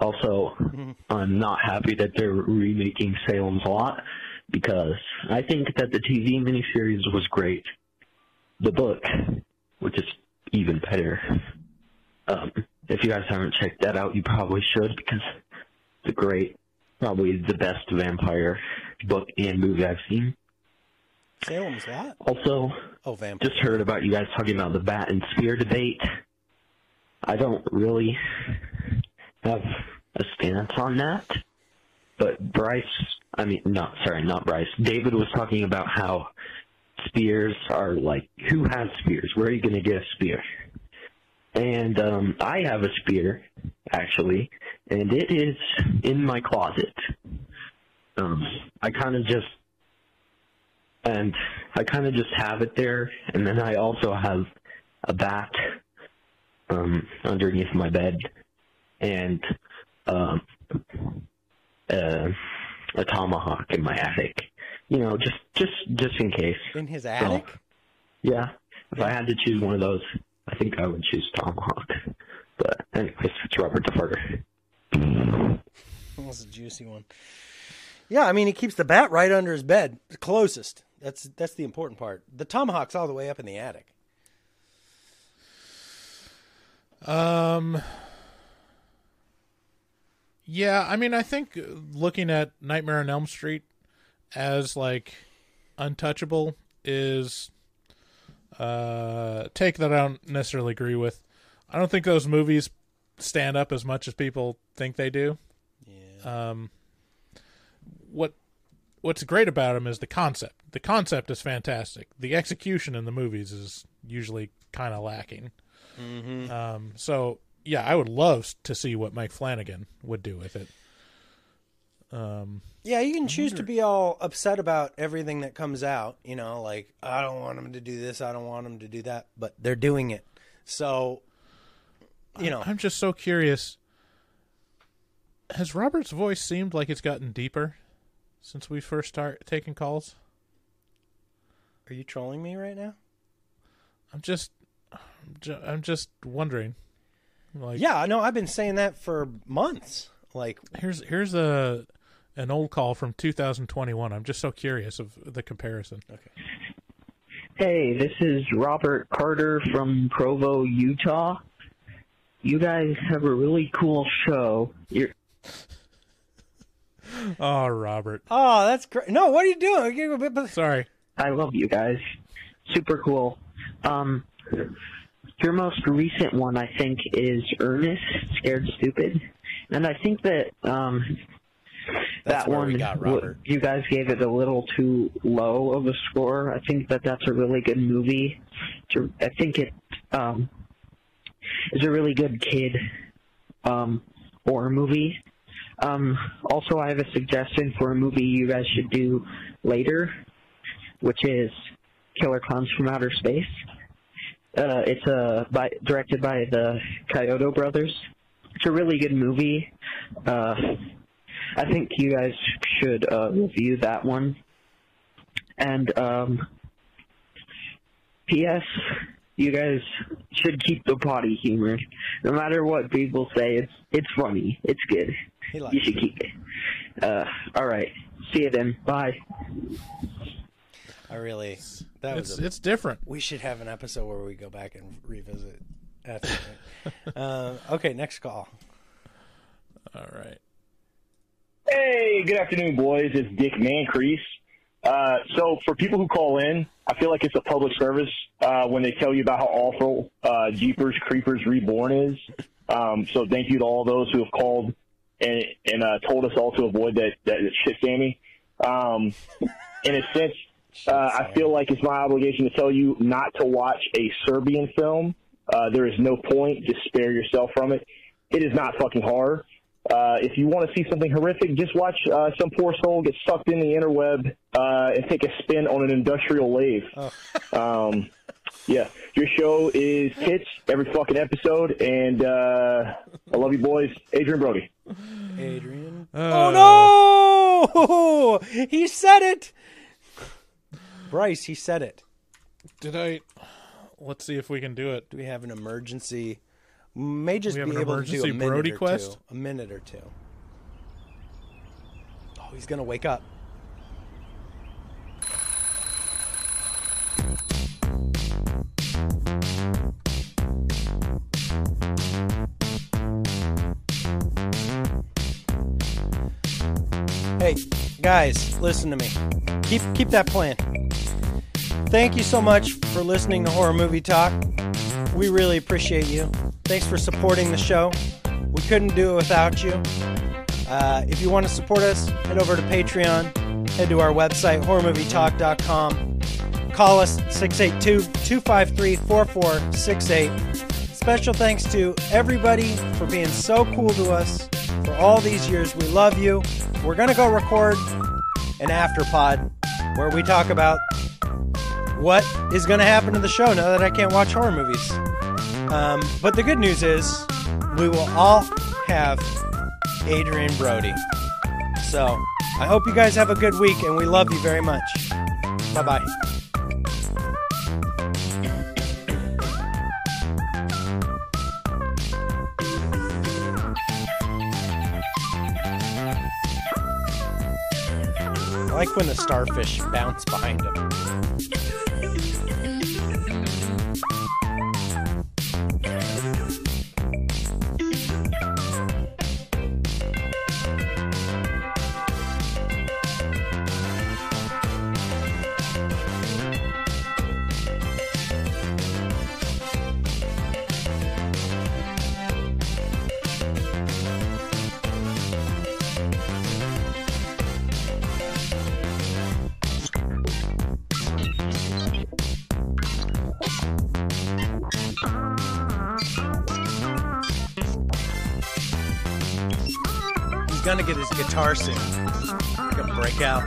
J: Also, I'm not happy that they're remaking Salem's Lot because I think that the TV miniseries was great. The book, which is even better. Um, if you guys haven't checked that out, you probably should because it's a great, probably the best vampire book and movie I've seen.
A: Salem's Lot?
J: Also,
A: Oh, vampire.
J: just heard about you guys talking about the bat and spear debate. I don't really have a stance on that, but Bryce, I mean, not sorry, not Bryce. David was talking about how spears are like, who has spears? Where are you going to get a spear? And um, I have a spear, actually, and it is in my closet. Um, I kind of just and I kind of just have it there, and then I also have a bat um, underneath my bed, and um, uh, a tomahawk in my attic. You know, just just just in case.
A: In his attic?
J: Yeah, if I had to choose one of those, I think I would choose tomahawk. But anyways, it's Robert the Farter.
A: That's a juicy one. Yeah, I mean, he keeps the bat right under his bed, the closest. That's that's the important part. The tomahawk's all the way up in the attic.
B: Um. Yeah, I mean, I think looking at Nightmare on Elm Street as like untouchable is uh take that I don't necessarily agree with. I don't think those movies stand up as much as people think they do. Yeah. Um what what's great about them is the concept. The concept is fantastic. The execution in the movies is usually kind of lacking.
A: Mhm.
B: Um, so yeah, I would love to see what Mike Flanagan would do with it. Um,
A: Yeah, you can choose to be all upset about everything that comes out. You know, like I don't want them to do this, I don't want them to do that, but they're doing it. So, you know,
B: I'm just so curious. Has Robert's voice seemed like it's gotten deeper since we first start taking calls?
A: are you trolling me right now?
B: I'm just, I'm just wondering. Like,
A: Yeah, no, I've been saying that for months. Like,
B: here's here's a an old call from 2021. I'm just so curious of the comparison.
A: Okay.
K: Hey, this is Robert Carter from Provo, Utah. You guys have a really cool show. You're
B: Oh, Robert.
A: oh, that's great. No, what are you doing? Give a bit- but-
B: Sorry.
K: I love you guys. Super cool. Um, your most recent one, I think, is Ernest, Scared Stupid, and I think that um, that one
A: got
K: you guys gave it a little too low of a score. I think that that's a really good movie. I think it um, is a really good kid um, horror movie. Um, also, I have a suggestion for a movie you guys should do later, which is Killer Klowns from Outer Space. Uh, it's uh, by, directed by the Chiodo brothers. It's a really good movie. Uh, I think you guys should uh, review that one. And um, P.S. You guys should keep the potty humor. No matter what people say, it's it's funny. It's good. You should keep it. Uh, all right. See you then. Bye.
A: I really that
B: It's
A: was a,
B: it's different.
A: we should have an episode where we go back and revisit after that. uh, okay, next call.
B: All right.
L: Hey, good afternoon, boys. It's Dick Mancrease. Uh, so, for people who call in, I feel like it's a public service uh, when they tell you about how awful uh, Jeepers Creepers Reborn is. Um, so, thank you to all those who have called and, and uh, told us all to avoid that, that shit, Sammy. Um, in a sense, uh, I feel like it's my obligation to tell you not to watch a Serbian film. Uh, there is no point. Just spare yourself from it. It is not fucking horror. Uh, if you want to see something horrific, just watch uh, some poor soul get sucked in the interweb uh, and take a spin on an industrial lathe. Um, yeah, your show is hits every fucking episode, and uh, I love you, boys. Adrien Brody.
A: Adrien.
B: Uh,
A: oh no! He said it. Bryce, he said it.
B: Did I? Let's see if we can do it.
A: Do we have an emergency? May just be able to do a minute
B: Brodyquest?
A: two. A minute or two. Oh, he's gonna wake up. Hey, guys, listen to me. Keep keep that plan. Thank you so much for listening to Horror Movie Talk. We really appreciate you. Thanks for supporting the show. We couldn't do it without you. Uh, if you want to support us, head over to Patreon. Head to our website, horrormovietalk.com. Call us 682 253 4468. Special thanks to everybody for being so cool to us for all these years. We love you. We're going to go record an afterpod where we talk about what is going to happen to the show now that I can't watch horror movies. Um, but the good news is we will all have Adrien Brody. So I hope you guys have a good week and we love you very much. Bye bye. I like when the starfish bounce behind him.
C: Guitar soon. Gonna break out.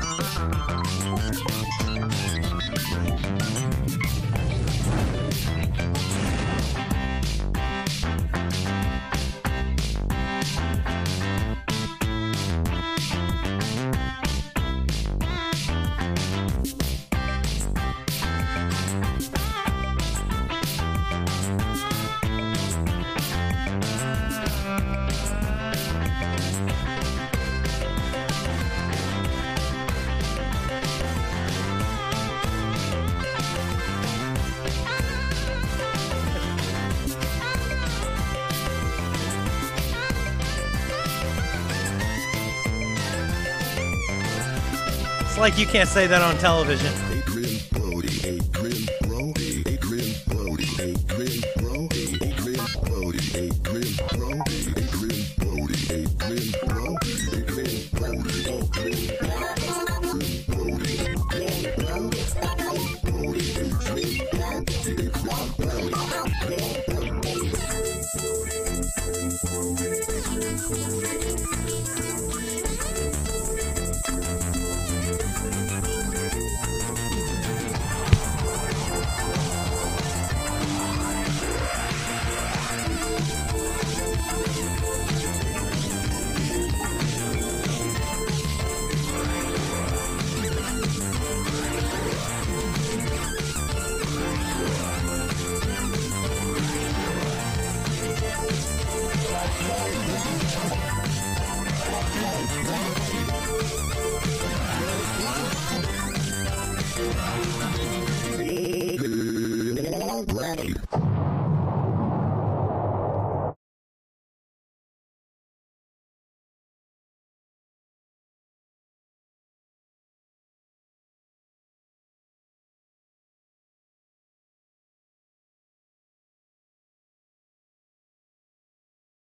C: Like you can't say that on television.